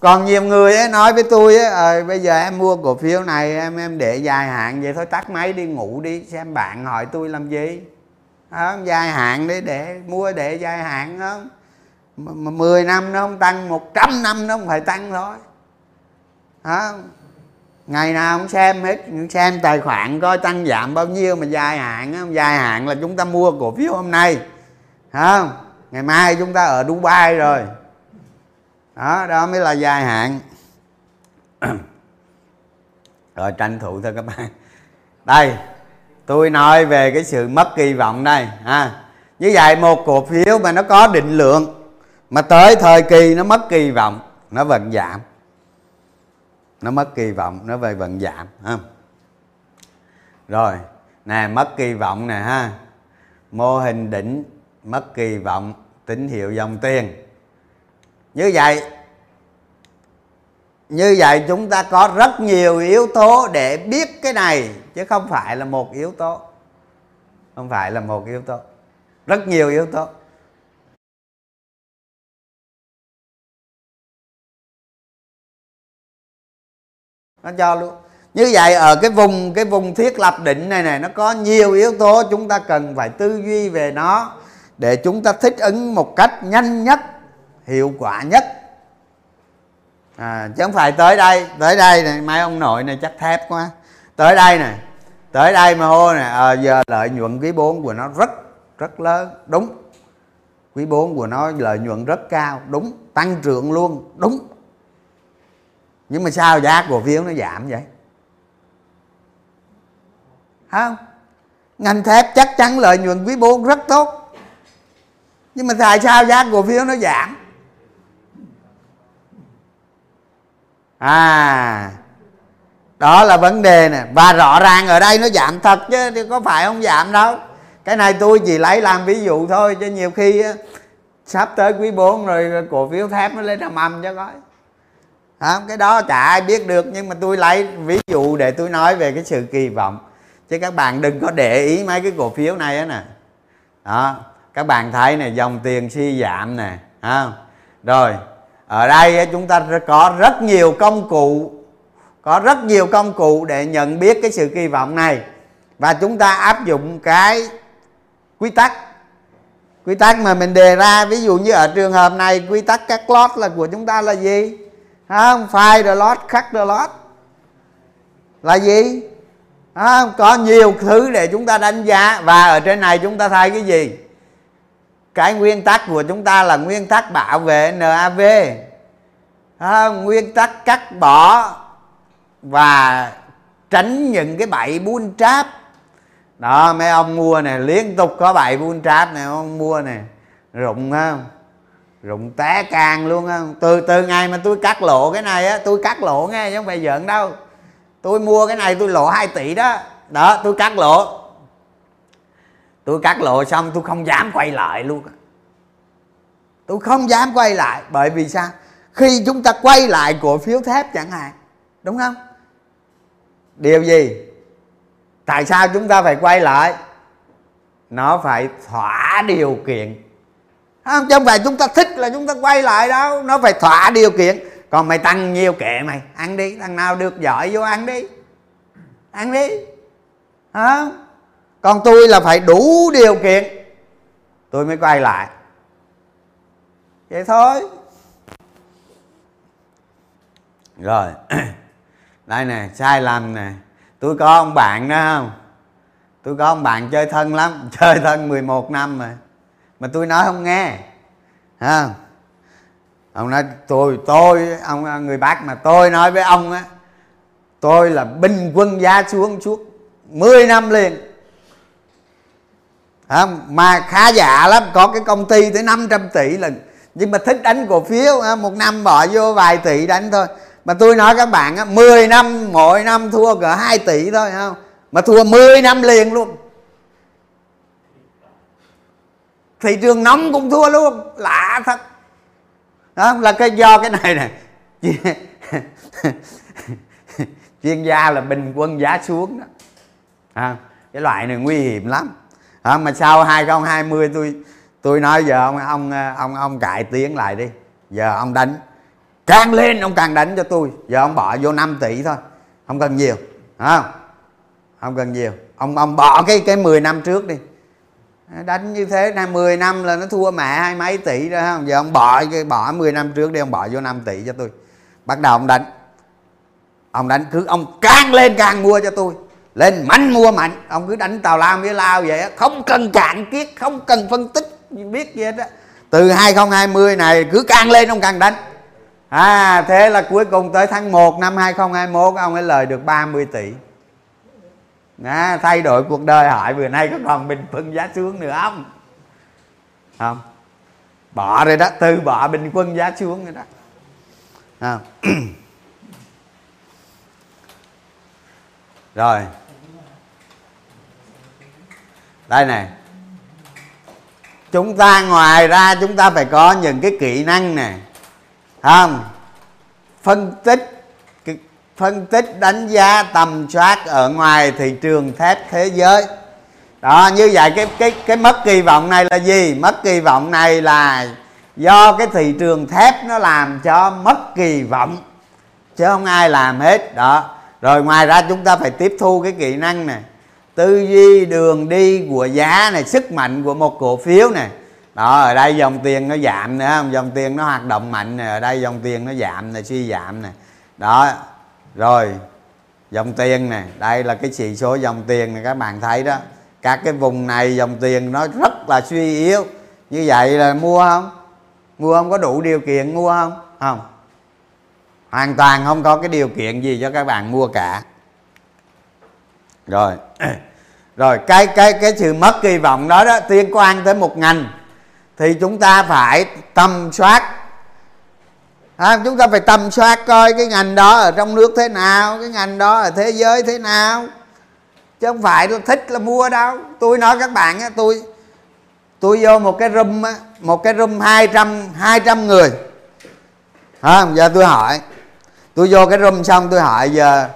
còn nhiều người ấy nói với tôi ấy, à, ờ, bây giờ em mua cổ phiếu này em em để dài hạn vậy thôi tắt máy đi ngủ đi xem bạn hỏi tôi làm gì. À, dài hạn để để mua để dài hạn không mà 10 năm nó không tăng 100 năm nó không phải tăng thôi. À, ngày nào cũng xem hết xem tài khoản coi tăng giảm bao nhiêu mà dài hạn dài hạn là chúng ta mua cổ phiếu hôm nay. Không ngày mai chúng ta ở Dubai rồi đó đó mới là dài hạn. Rồi tranh thủ thôi các bạn. Đây, tôi nói về cái sự mất kỳ vọng đây, ha. Như vậy một cổ phiếu mà nó có định lượng, mà tới thời kỳ nó mất kỳ vọng, nó vẫn giảm. Nó mất kỳ vọng, nó về vẫn giảm, ha. Rồi, nè, mất kỳ vọng nè, ha. Mô hình đỉnh mất kỳ vọng, tín hiệu dòng tiền như vậy như vậy chúng ta có rất nhiều yếu tố để biết cái này, chứ không phải là một yếu tố. Không phải là một yếu tố. Rất nhiều yếu tố. Nó cho luôn. Như vậy ở cái vùng cái vùng thiết lập định này này, nó có nhiều yếu tố chúng ta cần phải tư duy về nó để chúng ta thích ứng một cách nhanh nhất hiệu quả nhất. À, chứ không phải tới đây tới đây này mấy ông nội này chắc thép quá. Tới đây này tới đây mà hô này à, giờ lợi nhuận quý 4 của nó rất rất lớn đúng. Quý 4 của nó lợi nhuận rất cao đúng. Tăng trưởng luôn đúng. Nhưng mà sao giá cổ phiếu nó giảm vậy? Không ngành thép chắc chắn lợi nhuận quý 4 rất tốt. Nhưng mà tại sao giá cổ phiếu nó giảm? À đó là vấn đề nè. Và rõ ràng ở đây nó giảm thật chứ có phải không giảm đâu. Cái này tôi chỉ lấy làm ví dụ thôi, chứ nhiều khi sắp tới quý 4 rồi cổ phiếu thép nó lên làm âm cho coi. Không cái đó chả ai biết được, nhưng mà tôi lấy ví dụ để tôi nói về cái sự kỳ vọng. Chứ các bạn đừng có để ý mấy cái cổ phiếu này á nè. Đó, các bạn thấy này dòng tiền suy giảm nè không rồi ở đây chúng ta có rất nhiều công cụ, có rất nhiều công cụ để nhận biết cái sự kỳ vọng này. Và chúng ta áp dụng cái quy tắc. Quy tắc mà mình đề ra, ví dụ như ở trường hợp này, quy tắc các lót là của chúng ta là gì? Không file the lot cut the lot. Là gì? Không? có nhiều thứ để chúng ta đánh giá. Và ở trên này chúng ta thay cái gì? Cái nguyên tắc của chúng ta là nguyên tắc bảo vệ NAV à, nguyên tắc cắt bỏ và tránh những cái bẫy buôn tráp. Đó mấy ông mua này liên tục có bẫy buôn tráp này ông mua này rụng không? Rụng té càng luôn không? Từ từ ngày mà tôi cắt lộ cái này á tôi cắt lộ nghe chứ không phải giỡn đâu. Tôi mua cái này tôi lộ 2 tỷ đó. Đó tôi cắt lộ tôi cắt lộ xong, tôi không dám quay lại luôn. Tôi không dám quay lại. Bởi vì sao? Khi chúng ta quay lại cổ phiếu thép chẳng hạn, đúng không? Điều gì? Tại sao chúng ta phải quay lại? Nó phải thỏa điều kiện. Không, chứ không phải chúng ta thích là chúng ta quay lại đâu. Nó phải thỏa điều kiện. Còn mày tăng nhiều kệ mày. Ăn đi, thằng nào được giỏi vô ăn đi. Ăn đi. Hả? Còn tôi là phải đủ điều kiện. Tôi mới quay lại. Vậy thôi. Rồi. Đây nè, sai lầm nè. Tôi có ông bạn đó không? Tôi có ông bạn chơi thân lắm, chơi thân 11 năm rồi mà tôi nói không nghe. Ha ông nói tôi tôi, ông ờ, người bác mà tôi nói với ông á, tôi là binh quân giá xuống suốt 10 năm liền không? mà khá giả lắm. Có cái công ty tới 500 tỷ lần. Nhưng mà thích đánh cổ phiếu một năm bỏ vô vài tỷ đánh thôi. Mà tôi nói các bạn 10 năm mỗi năm thua cỡ 2 tỷ thôi không mà thua 10 năm liền luôn. Thị trường nóng cũng thua luôn. Lạ thật. Đó là cái do cái này nè. Chuyên gia là bình quân giá xuống đó. À, cái loại này nguy hiểm lắm à, mà sau 2020 tôi tôi nói giờ ông ông ông ông cải tiến lại đi. Giờ ông đánh. Càng lên ông càng đánh cho tôi. Giờ ông bỏ vô 5 tỷ thôi. Không cần nhiều. Không? Không cần nhiều. Ông ông bỏ cái cái 10 năm trước đi. Đánh như thế này 10 năm là nó thua mẹ hai mấy tỷ rồi không? Giờ ông bỏ cái bỏ 10 năm trước đi ông bỏ vô 5 tỷ cho tôi. Bắt đầu ông đánh. Ông đánh cứ ông càng lên càng mua cho tôi lên mạnh mua mạnh ông cứ đánh tàu lao với lao vậy không cần cạn kiết không cần phân tích biết gì hết đó. từ 2020 này cứ càng lên ông càng đánh. À thế là cuối cùng tới tháng 1 năm 2021 ông ấy lời được 30 tỷ. À, thay đổi cuộc đời hỏi vừa nay có còn bình quân giá xuống nữa không? Không. Bỏ rồi đó từ bỏ bình quân giá xuống rồi đó. À. rồi đây này chúng ta ngoài ra chúng ta phải có những cái kỹ năng này không? Phân tích phân tích đánh giá tầm soát ở ngoài thị trường thép thế giới. Đó, như vậy cái cái cái mất kỳ vọng này là gì? Mất kỳ vọng này là do cái thị trường thép nó làm cho mất kỳ vọng, chứ không ai làm hết. Đó. Rồi ngoài ra chúng ta phải tiếp thu cái kỹ năng này tư duy đường đi của giá này, sức mạnh của một cổ phiếu này. Đó, ở đây dòng tiền nó giảm nữa không? Dòng tiền nó hoạt động mạnh này, ở đây dòng tiền nó giảm này, suy giảm này. Đó, rồi, dòng tiền này, đây là cái chỉ số dòng tiền này, các bạn thấy đó. Các cái vùng này dòng tiền nó rất là suy yếu. Như vậy là mua không? Mua không có đủ điều kiện mua không? Không. Hoàn toàn không có cái điều kiện gì cho các bạn mua cả. Rồi rồi cái cái cái sự mất kỳ vọng đó đó liên quan tới một ngành thì chúng ta phải tầm soát. À, chúng ta phải tầm soát coi cái ngành đó ở trong nước thế nào cái ngành đó ở thế giới thế nào. Chứ không phải là thích là mua đâu. Tôi nói các bạn á tôi tôi vô một cái room á một cái room 200 200 người. À, giờ tôi hỏi. Tôi vô cái room xong tôi hỏi giờ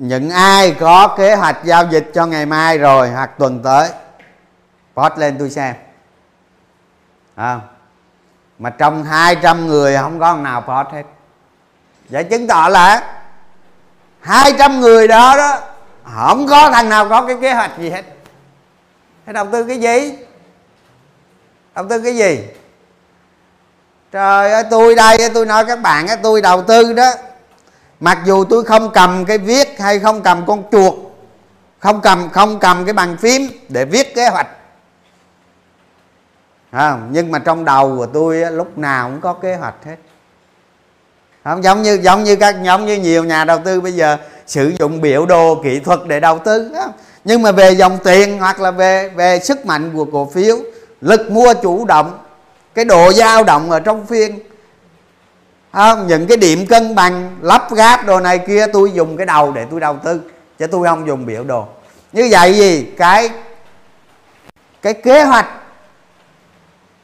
những ai có kế hoạch giao dịch cho ngày mai rồi hoặc tuần tới post lên tôi xem. À, mà trong 200 người không có nào post hết. Vậy chứng tỏ là 200 người đó đó không có thằng nào có cái kế hoạch gì hết. Thế đầu tư cái gì? Đầu tư cái gì? Trời ơi tôi đây tôi nói các bạn tôi đầu tư đó mặc dù tôi không cầm cái viết hay không cầm con chuột không cầm không cầm cái bàn phím để viết kế hoạch. À, nhưng mà trong đầu của tôi lúc nào cũng có kế hoạch hết. Không giống như giống như các giống như nhiều nhà đầu tư bây giờ sử dụng biểu đồ kỹ thuật để đầu tư không? nhưng mà về dòng tiền hoặc là về về sức mạnh của cổ phiếu lực mua chủ động cái độ dao động ở trong phiên không? những cái điểm cân bằng, lắp ráp đồ này kia, tôi dùng cái đầu để tôi đầu tư, chứ tôi không dùng biểu đồ. Như vậy gì cái cái kế hoạch,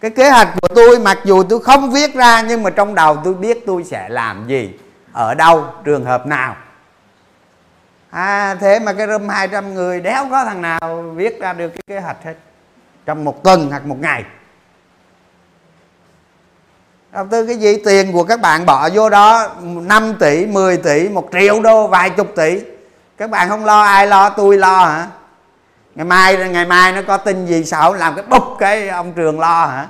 cái kế hoạch của tôi, mặc dù tôi không viết ra, nhưng mà trong đầu tôi biết tôi sẽ làm gì, ở đâu, trường hợp nào. À thế mà cái room 200 người đéo có thằng nào viết ra được cái kế hoạch hết, trong một tuần hoặc một ngày đầu tư cái gì? Tiền của các bạn bỏ vô đó 5 tỷ 10 tỷ 1 triệu đô, vài chục tỷ. Các bạn không lo, ai lo? Tôi lo hả? Ngày mai ngày mai nó có tin gì xạo làm cái bục cái ông trường lo hả?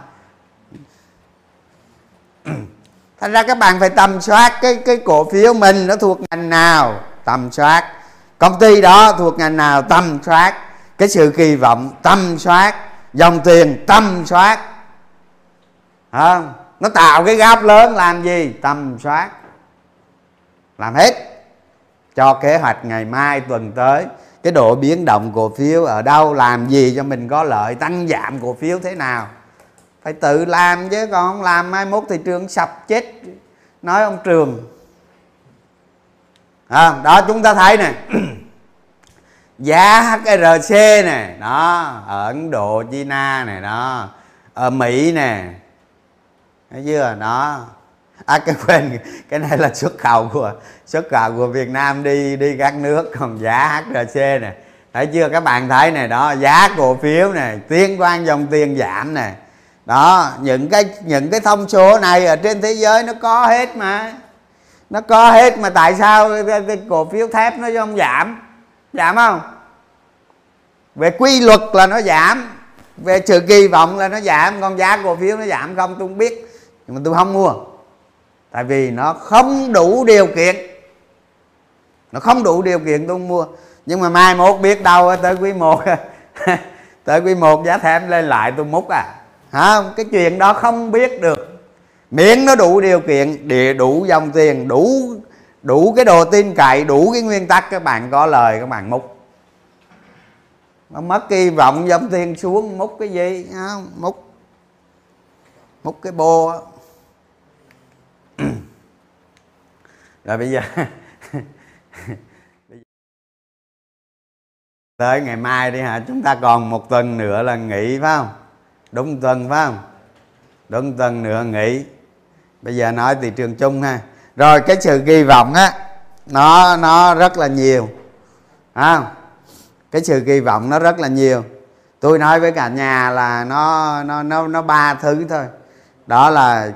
Thành ra các bạn phải tầm soát cái cái cổ phiếu mình nó thuộc ngành nào? Tầm soát. Công ty đó thuộc ngành nào? Tầm soát. Cái sự kỳ vọng, tầm soát. Dòng tiền, tầm soát. Không nó tạo cái gap lớn làm gì? Tầm soát. Làm hết. Cho kế hoạch ngày mai tuần tới. Cái độ biến động cổ phiếu ở đâu làm gì cho mình có lợi tăng giảm cổ phiếu thế nào? Phải tự làm chứ còn không làm mai mốt thị trường sập chết. Nói ông trường. À, đó chúng ta thấy nè. Giá HRC nè. Đó ở Ấn Độ China này đó. Ở Mỹ nè thấy chưa? Đó. À cái quên cái này là xuất khẩu của xuất khẩu của Việt Nam đi đi các nước còn giá HRC nè. Thấy chưa? Các bạn thấy này đó giá cổ phiếu này tiên quan dòng tiền giảm này đó những cái những cái thông số này ở trên thế giới nó có hết mà. Nó có hết mà tại sao cái, cái cổ phiếu thép nó không giảm? Giảm không? Về quy luật là nó giảm về sự kỳ vọng là nó giảm còn giá cổ phiếu nó giảm không? Tôi không biết nhưng mà tôi không mua. Tại vì nó không đủ điều kiện. Nó không đủ điều kiện tôi không mua. Nhưng mà mai mốt biết đâu, tới quý một, tới quý một giá thêm lên lại tôi múc à. Không cái chuyện đó không biết được. Miễn nó đủ điều kiện, địa đủ dòng tiền, đủ đủ cái đồ tin cậy, đủ cái nguyên tắc, các bạn có lời, các bạn múc. Nó mất kỳ vọng, dòng tiền xuống, múc cái gì không múc. Múc cái bô rồi bây giờ tới ngày mai đi hả? Chúng ta còn một tuần nữa là nghỉ phải không? Đúng tuần phải không? Đúng tuần nữa nghỉ. Bây giờ nói thị trường chung ha. Rồi cái sự kỳ vọng á nó nó rất là nhiều. À, cái sự kỳ vọng nó rất là nhiều. Tôi nói với cả nhà là nó nó nó nó ba thứ thôi. Đó là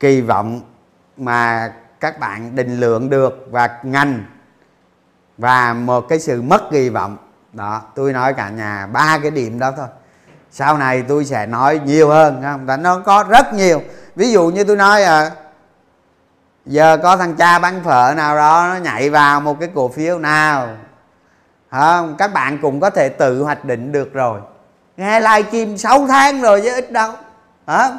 kỳ vọng mà các bạn định lượng được và ngành và một cái sự mất kỳ vọng. Đó, tôi nói cả nhà ba cái điểm đó thôi. Sau này tôi sẽ nói nhiều hơn không? Tại nó có rất nhiều. Ví dụ như tôi nói à giờ có thằng cha bán phở nào đó, nó nhảy vào một cái cổ phiếu nào không? Các bạn cũng có thể tự hoạch định được rồi. Nghe live stream 6 tháng rồi chứ ít đâu, hả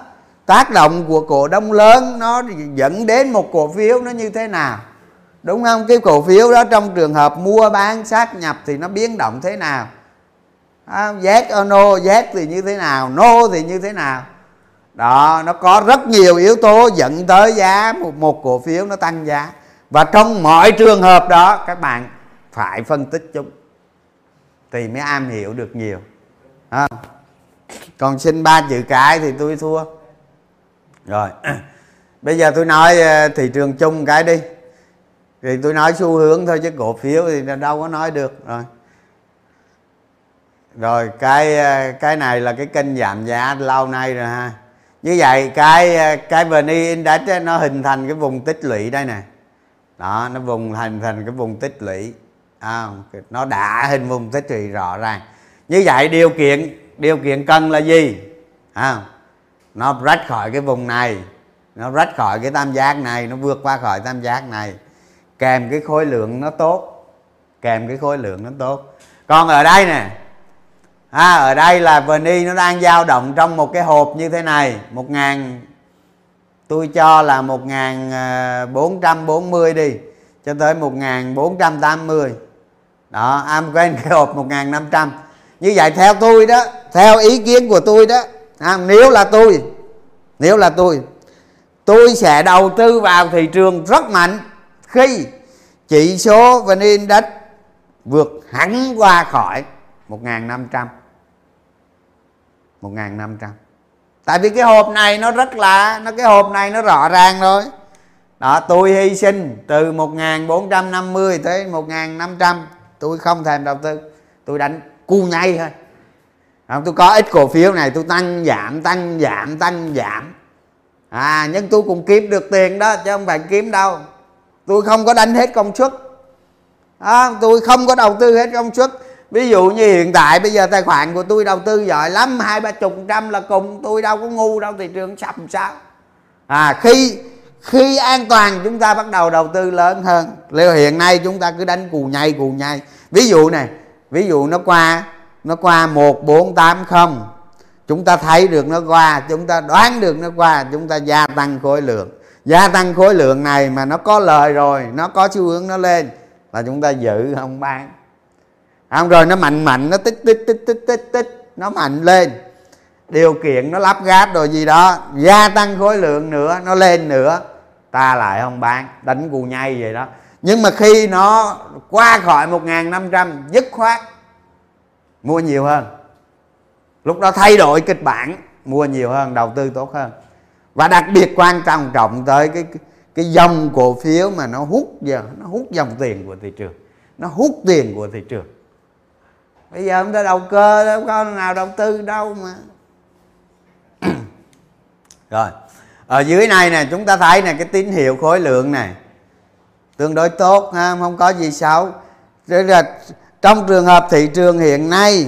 tác động của cổ đông lớn nó dẫn đến một cổ phiếu nó như thế nào? Đúng không? Cái cổ phiếu đó trong trường hợp mua bán sát nhập thì nó biến động thế nào? À, yes or no? Yes thì như thế nào? No thì như thế nào? Đó nó có rất nhiều yếu tố dẫn tới giá một, một cổ phiếu nó tăng giá. Và trong mọi trường hợp đó các bạn phải phân tích chúng. Thì mới am hiểu được nhiều. À. còn xin ba chữ cái thì tôi thua rồi. Bây giờ tôi nói ờ, thị trường chung cái đi. Thì tôi nói xu hướng thôi chứ cổ phiếu thì đâu có nói được. Rồi. Rồi cái ờ, cái này là cái kênh giảm giá lâu nay rồi ha. Như vậy cái ờ, cái VNI Index ấy, nó hình thành cái vùng tích lũy đây nè. Đó nó vùng hình thành cái vùng tích lũy. À, nó đã hình vùng tích lũy rõ ràng. Như vậy điều kiện điều kiện cần là gì? À, nó rách khỏi cái vùng này. Nó rách khỏi cái tam giác này. Nó vượt qua khỏi tam giác này. Kèm cái khối lượng nó tốt. Kèm cái khối lượng nó tốt. Còn ở đây nè. À, ở đây là vni nó đang dao động trong một cái hộp như thế này. Một ngàn tôi cho là một ngàn ờ, bốn trăm bốn mươi đi cho tới một ngàn bốn trăm tám mươi. Đó am quen cái hộp một ngàn năm trăm. Như vậy theo tôi đó theo ý kiến của tôi đó à, nếu là tôi nếu là tôi tôi sẽ đầu tư vào thị trường rất mạnh khi chỉ số VN Index vượt hẳn qua khỏi 1.500 1.500 tại vì cái hộp này nó rất là nó cái hộp này nó rõ ràng rồi. Đó tôi hy sinh từ 1450 tới 1500 tôi không thèm đầu tư tôi đánh cu nhay thôi không, tôi có ít cổ phiếu này tôi tăng giảm tăng giảm tăng giảm. À nhưng tôi cũng kiếm được tiền đó chứ không phải kiếm đâu. Tôi không có đánh hết công suất. À, tôi không có đầu tư hết công suất. Ví dụ như hiện tại bây giờ tài khoản của tôi đầu tư giỏi lắm hai ba chục trăm là cùng tôi đâu có ngu đâu thị trường sập sao. À khi khi an toàn chúng ta bắt đầu đầu tư lớn hơn. Liệu hiện nay chúng ta cứ đánh cù nhây cù nhây ví dụ này ví dụ nó qua nó qua một, bốn, tám, không. Chúng ta thấy được nó qua, chúng ta đoán được nó qua, chúng ta gia tăng khối lượng. Gia tăng khối lượng này mà nó có lời rồi, nó có xu hướng nó lên là chúng ta giữ, không bán. Không, rồi nó mạnh mạnh, nó tích tích tích tích tích tích, nó mạnh lên. Điều kiện nó lắp ráp rồi gì đó, gia tăng khối lượng nữa, nó lên nữa, ta lại không bán, đánh cù nhay vậy đó. Nhưng mà khi nó qua khỏi 1.500 dứt khoát mua nhiều hơn. Lúc đó thay đổi kịch bản, mua nhiều hơn, đầu tư tốt hơn. Và đặc biệt quan trọng trọng tới cái cái dòng cổ phiếu mà nó hút giờ nó hút dòng tiền của thị trường. Nó hút tiền của thị trường. Bây giờ chúng ta đầu cơ, đâu có nào đầu tư đâu mà. Rồi, ở dưới này nè, chúng ta thấy nè, cái tín hiệu khối lượng này, tương đối tốt, ha, không có gì xấu. Thế là trong trường hợp thị trường hiện nay,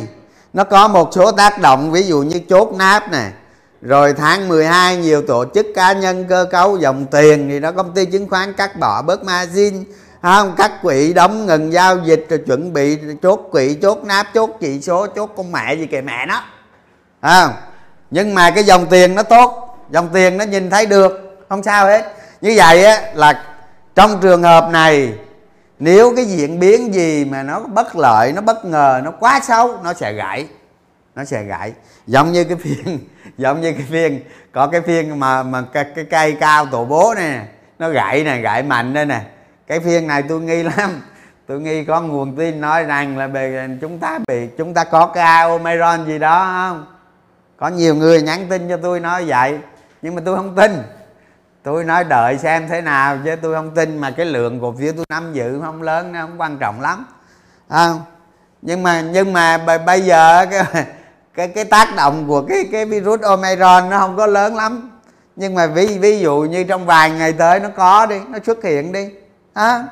nó có một số tác động, ví dụ như chốt nát này rồi tháng 12 nhiều tổ chức cá nhân cơ cấu dòng tiền thì nó công ty chứng khoán cắt bỏ bớt margin không? Các quỹ đóng ngừng giao dịch rồi chuẩn bị chốt quỹ, chốt náp, chốt chỉ số, chốt con mẹ gì kệ mẹ nó không? Nhưng mà cái dòng tiền nó tốt, dòng tiền nó nhìn thấy được, không sao hết. Như vậy á là trong trường hợp này nếu cái diễn biến gì mà nó bất lợi nó bất ngờ nó quá xấu nó sẽ gãy. Nó sẽ gãy. Giống như cái phiên giống như cái phiên có cái phiên mà mà cái, cái cây cao tổ bố này nó gãy nè, gãy mạnh đây nè. Cái phiên này tôi nghi lắm. Tôi nghi có nguồn tin nói rằng là bề chúng ta bị chúng ta có cái omicron gì đó không? Có nhiều người nhắn tin cho tôi nói vậy nhưng mà tôi không tin tôi nói đợi xem thế nào chứ tôi không tin mà cái lượng cổ phiếu tôi nắm giữ không lớn nó không quan trọng lắm. À, nhưng mà nhưng mà bây giờ cái cái cái tác động của cái cái virus omicron nó không có lớn lắm. Nhưng mà ví ví dụ như trong vài ngày tới nó có đi nó xuất hiện đi. À,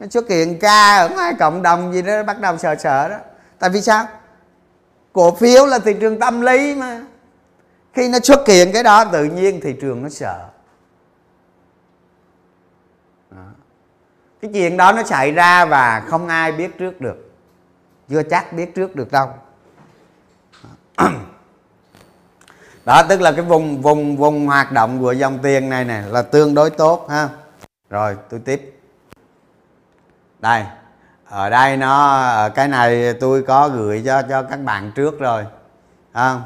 nó xuất hiện ca ở ngoài cộng đồng gì đó bắt đầu sợ sợ đó. Tại vì sao? Cổ phiếu là thị trường tâm lý mà. Khi nó xuất hiện cái đó tự nhiên thị trường nó sợ. Cái chuyện đó nó xảy ra và không ai biết trước được. Chưa chắc biết trước được đâu. Đó, tức là cái vùng vùng vùng hoạt động của dòng tiền này nè là tương đối tốt, ha. Rồi, tôi tiếp. Đây, ở đây nó, ở cái này tôi có gửi cho cho các bạn trước rồi không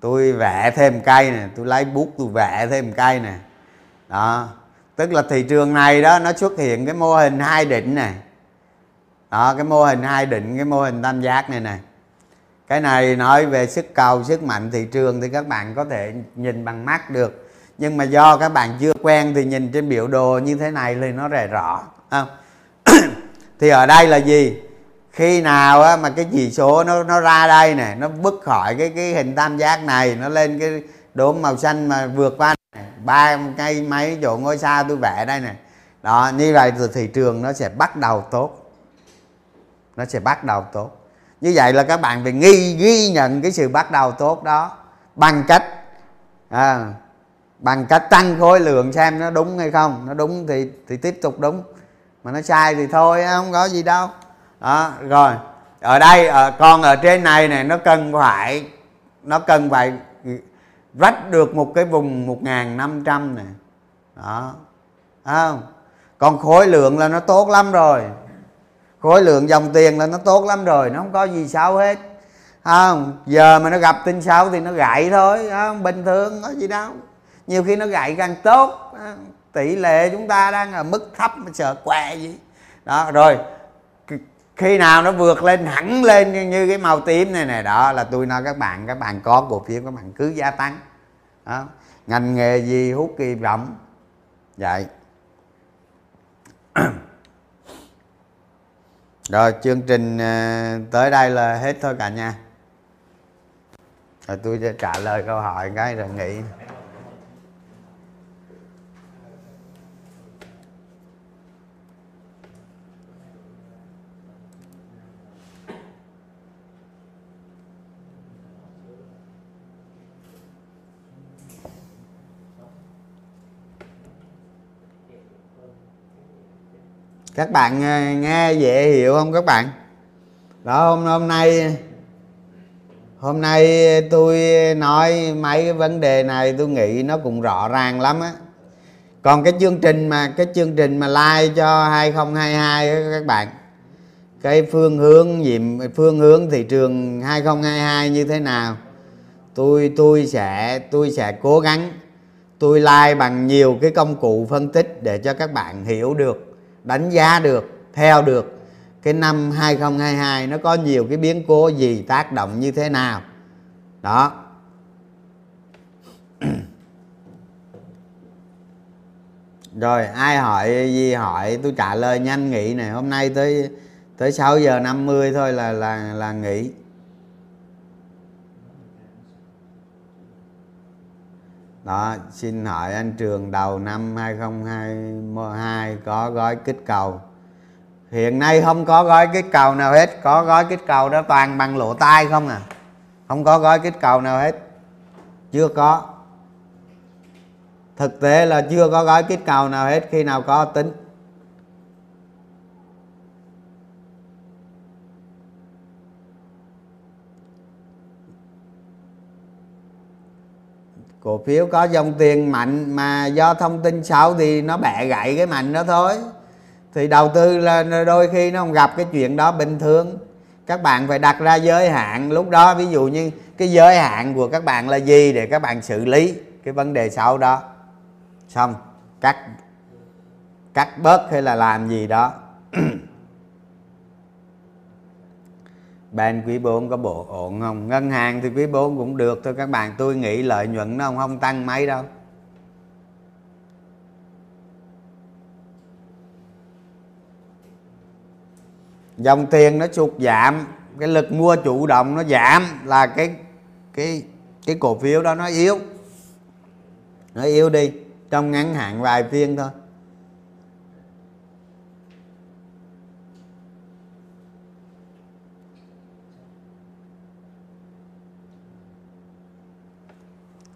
tôi vẽ thêm cây nè, tôi lấy bút tôi vẽ thêm cây nè. Đó tức là thị trường này đó nó xuất hiện cái mô hình hai định này đó cái mô hình hai định cái mô hình tam giác này này cái này nói về sức cầu sức mạnh thị trường thì các bạn có thể nhìn bằng mắt được. Nhưng mà do các bạn chưa quen thì nhìn trên biểu đồ như thế này thì nó rè rõ không? Thì ở đây là gì? Khi nào á, mà cái chỉ số nó nó ra đây nè nó bứt khỏi cái cái hình tam giác này nó lên cái đốm màu xanh mà vượt qua ba cây mấy chỗ ngôi sao tôi vẽ đây nè đó như vậy thì thị trường nó sẽ bắt đầu tốt. Nó sẽ bắt đầu tốt. Như vậy là các bạn phải ghi ghi nhận cái sự bắt đầu tốt đó bằng cách à, bằng cách tăng khối lượng xem nó đúng hay không. Nó đúng thì thì tiếp tục đúng. Mà nó sai thì thôi không có gì đâu. Đó, rồi. Ở đây ở, con ở trên này này nó cần phải nó cần phải rách được một cái vùng 1500 này đó. Không? Còn khối lượng là nó tốt lắm rồi. Khối lượng dòng tiền là nó tốt lắm rồi, nó không có gì xấu hết. Không? Giờ mà nó gặp tin xấu thì nó gãy thôi không? bình thường, có gì đâu. Nhiều khi nó gãy càng tốt tỷ lệ chúng ta đang ở mức thấp mà sợ què gì. Đó, rồi khi nào nó vượt lên hẳn lên như, như cái màu tím này này đó là tôi nói các bạn các bạn có cổ phiếu các bạn cứ gia tăng. Đó. ngành nghề gì hút kỳ vọng. Vậy. Rồi chương trình ờ, tới đây là hết thôi cả nhà. Rồi tôi sẽ trả lời câu hỏi cái rồi nghỉ. Các bạn ờ, nghe dễ hiểu không các bạn? Đó, hôm hôm nay hôm nay tôi nói mấy cái vấn đề này tôi nghĩ nó cũng rõ ràng lắm á. Còn cái chương trình mà, cái chương trình mà like cho 2022 á các bạn, cái phương hướng gì, phương hướng thị trường 2022 như thế nào, tôi tôi sẽ tôi sẽ cố gắng, tôi like bằng nhiều cái công cụ phân tích để cho các bạn hiểu được đánh giá được, theo được. Cái năm 2022 nó có nhiều cái biến cố gì, tác động như thế nào? Đó. Rồi, ai hỏi gì hỏi, tôi trả lời nhanh nghỉ này. Hôm nay tới tới 6 giờ 50 thôi là là là nghỉ. Đó, xin hỏi anh trường đầu năm 2022 có gói kích cầu. Hiện nay không có gói kích cầu nào hết. Có gói kích cầu đó toàn bằng lỗ tai không à? Không có gói kích cầu nào hết. Chưa có. Thực tế là chưa có gói kích cầu nào hết. Khi nào có, tính. Cổ phiếu có dòng tiền mạnh mà do thông tin xấu thì nó bẻ gãy cái mạnh đó thôi. Thì đầu tư là đôi khi nó không gặp cái chuyện đó bình thường. Các bạn phải đặt ra giới hạn. Lúc đó ví dụ như cái giới hạn của các bạn là gì để các bạn xử lý cái vấn đề xấu đó. Xong, cắt cắt bớt hay là làm gì đó. bên quý 4 có bộ ổn không? Ngân hàng thì quý 4 cũng được thôi. Các bạn tôi nghĩ lợi nhuận nó không, không tăng mấy đâu. Dòng tiền nó sụt giảm cái lực mua chủ động nó giảm là cái cái cái cổ phiếu đó nó yếu. Nó yếu đi trong ngắn hạn vài phiên thôi.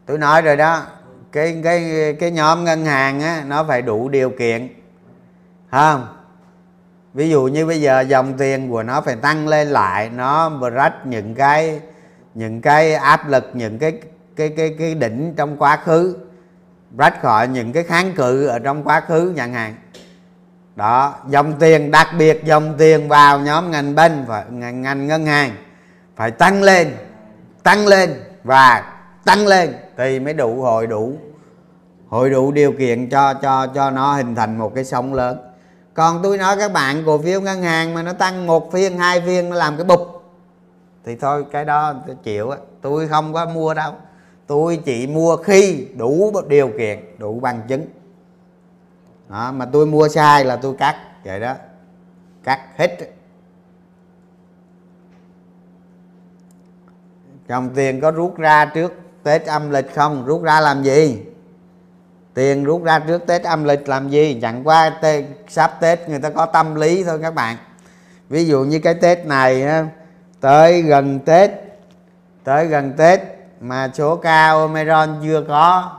Tôi nói rồi đó cái cái cái nhóm ngân hàng á nó phải đủ điều kiện không? Ví dụ như bây giờ dòng tiền của nó phải tăng lên lại nó rách những cái những cái áp lực những cái cái cái cái đỉnh trong quá khứ rách khỏi những cái kháng cự ở trong quá khứ chẳng hạn đó dòng tiền đặc biệt dòng tiền vào nhóm ngành bên và ngành, ngành ngân hàng phải tăng lên tăng lên và tăng lên. Thì mới đủ hội đủ. Hội đủ điều kiện cho cho cho nó hình thành một cái sóng lớn. Còn tôi nói các bạn cổ phiếu ngân hàng mà nó tăng một phiên hai phiên nó làm cái bụp. Thì thôi cái đó tôi chịu á. Tôi không có mua đâu. Tôi chỉ mua khi đủ điều kiện đủ bằng chứng. Đó, mà tôi mua sai là tôi cắt. Vậy đó. Cắt hết. Dòng tiền có rút ra trước tết âm lịch không? Rút ra làm gì? Tiền rút ra trước tết âm lịch làm gì? Chẳng qua tê, sắp tết người ta có tâm lý thôi các bạn. Ví dụ như cái tết này tới gần tết tới gần tết mà số ca omicron chưa có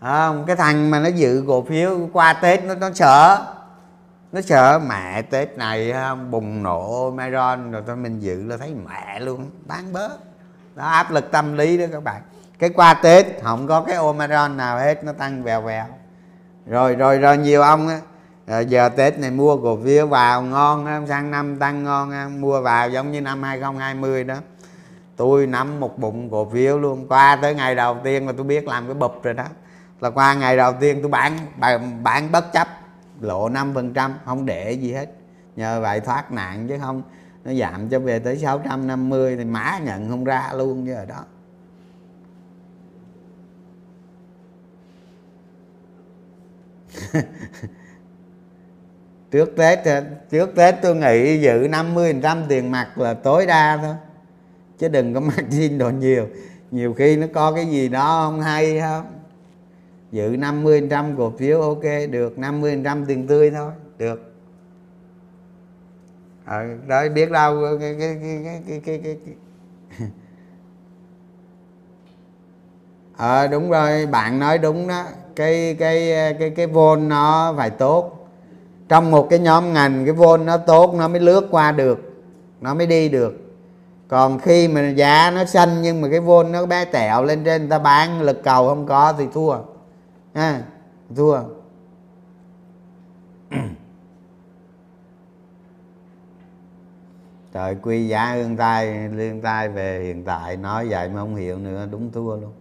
không? Cái thằng mà nó dự cổ phiếu qua tết nó nó sợ nó sợ mẹ tết này bùng nổ omicron rồi tao mình dự là thấy mẹ luôn bán bớt đó áp lực tâm lý đó các bạn. Cái qua tết không có cái omicron nào hết nó tăng vèo vèo. Rồi rồi rồi nhiều ông á ờ, giờ tết này mua cổ phiếu vào ngon á sang năm tăng ngon á mua vào giống như năm 2020 đó. Tôi nắm một bụng cổ phiếu luôn. Qua tới ngày đầu tiên là tôi biết làm cái bụp rồi đó. Là qua ngày đầu tiên tôi bán bán, bán bất chấp lộ 5% không để gì hết. Nhờ vậy thoát nạn chứ không nó giảm cho về tới 650 thì mã nhận không ra luôn chứ ở đó. Trước tết trước tết tôi nghĩ giữ 50 trăm tiền mặt là tối đa thôi, chứ đừng có margin đồ nhiều. Nhiều khi nó có cái gì đó không hay không? Giữ 50 trăm cổ phiếu ok, được 50 trăm tiền tươi thôi, được. Ờ, à, đó biết đâu cái cái cái cái cái cái, cái, cái. ờ đúng rồi bạn nói đúng đó. Cái cái cái cái vôn nó phải tốt. Trong một cái nhóm ngành cái vôn nó tốt nó mới lướt qua được nó mới đi được. Còn khi mà giá nó xanh nhưng mà cái vôn nó bé tẹo lên trên người ta bán lực cầu không có thì thua. Ha thua. Trời quy giá hương tay liên tay về hiện tại nói vậy mà không hiểu nữa đúng thua luôn.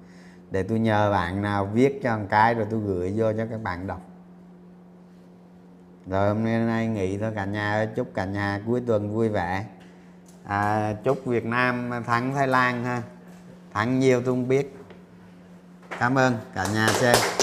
Để tôi nhờ bạn nào viết cho một cái rồi tôi gửi vô cho các bạn đọc. Rồi hôm nay nghỉ thôi cả nhà chúc cả nhà cuối tuần vui vẻ. À, chúc Việt Nam thắng Thái Lan ha. Thắng nhiều tôi không biết. Cảm ơn cả nhà xem.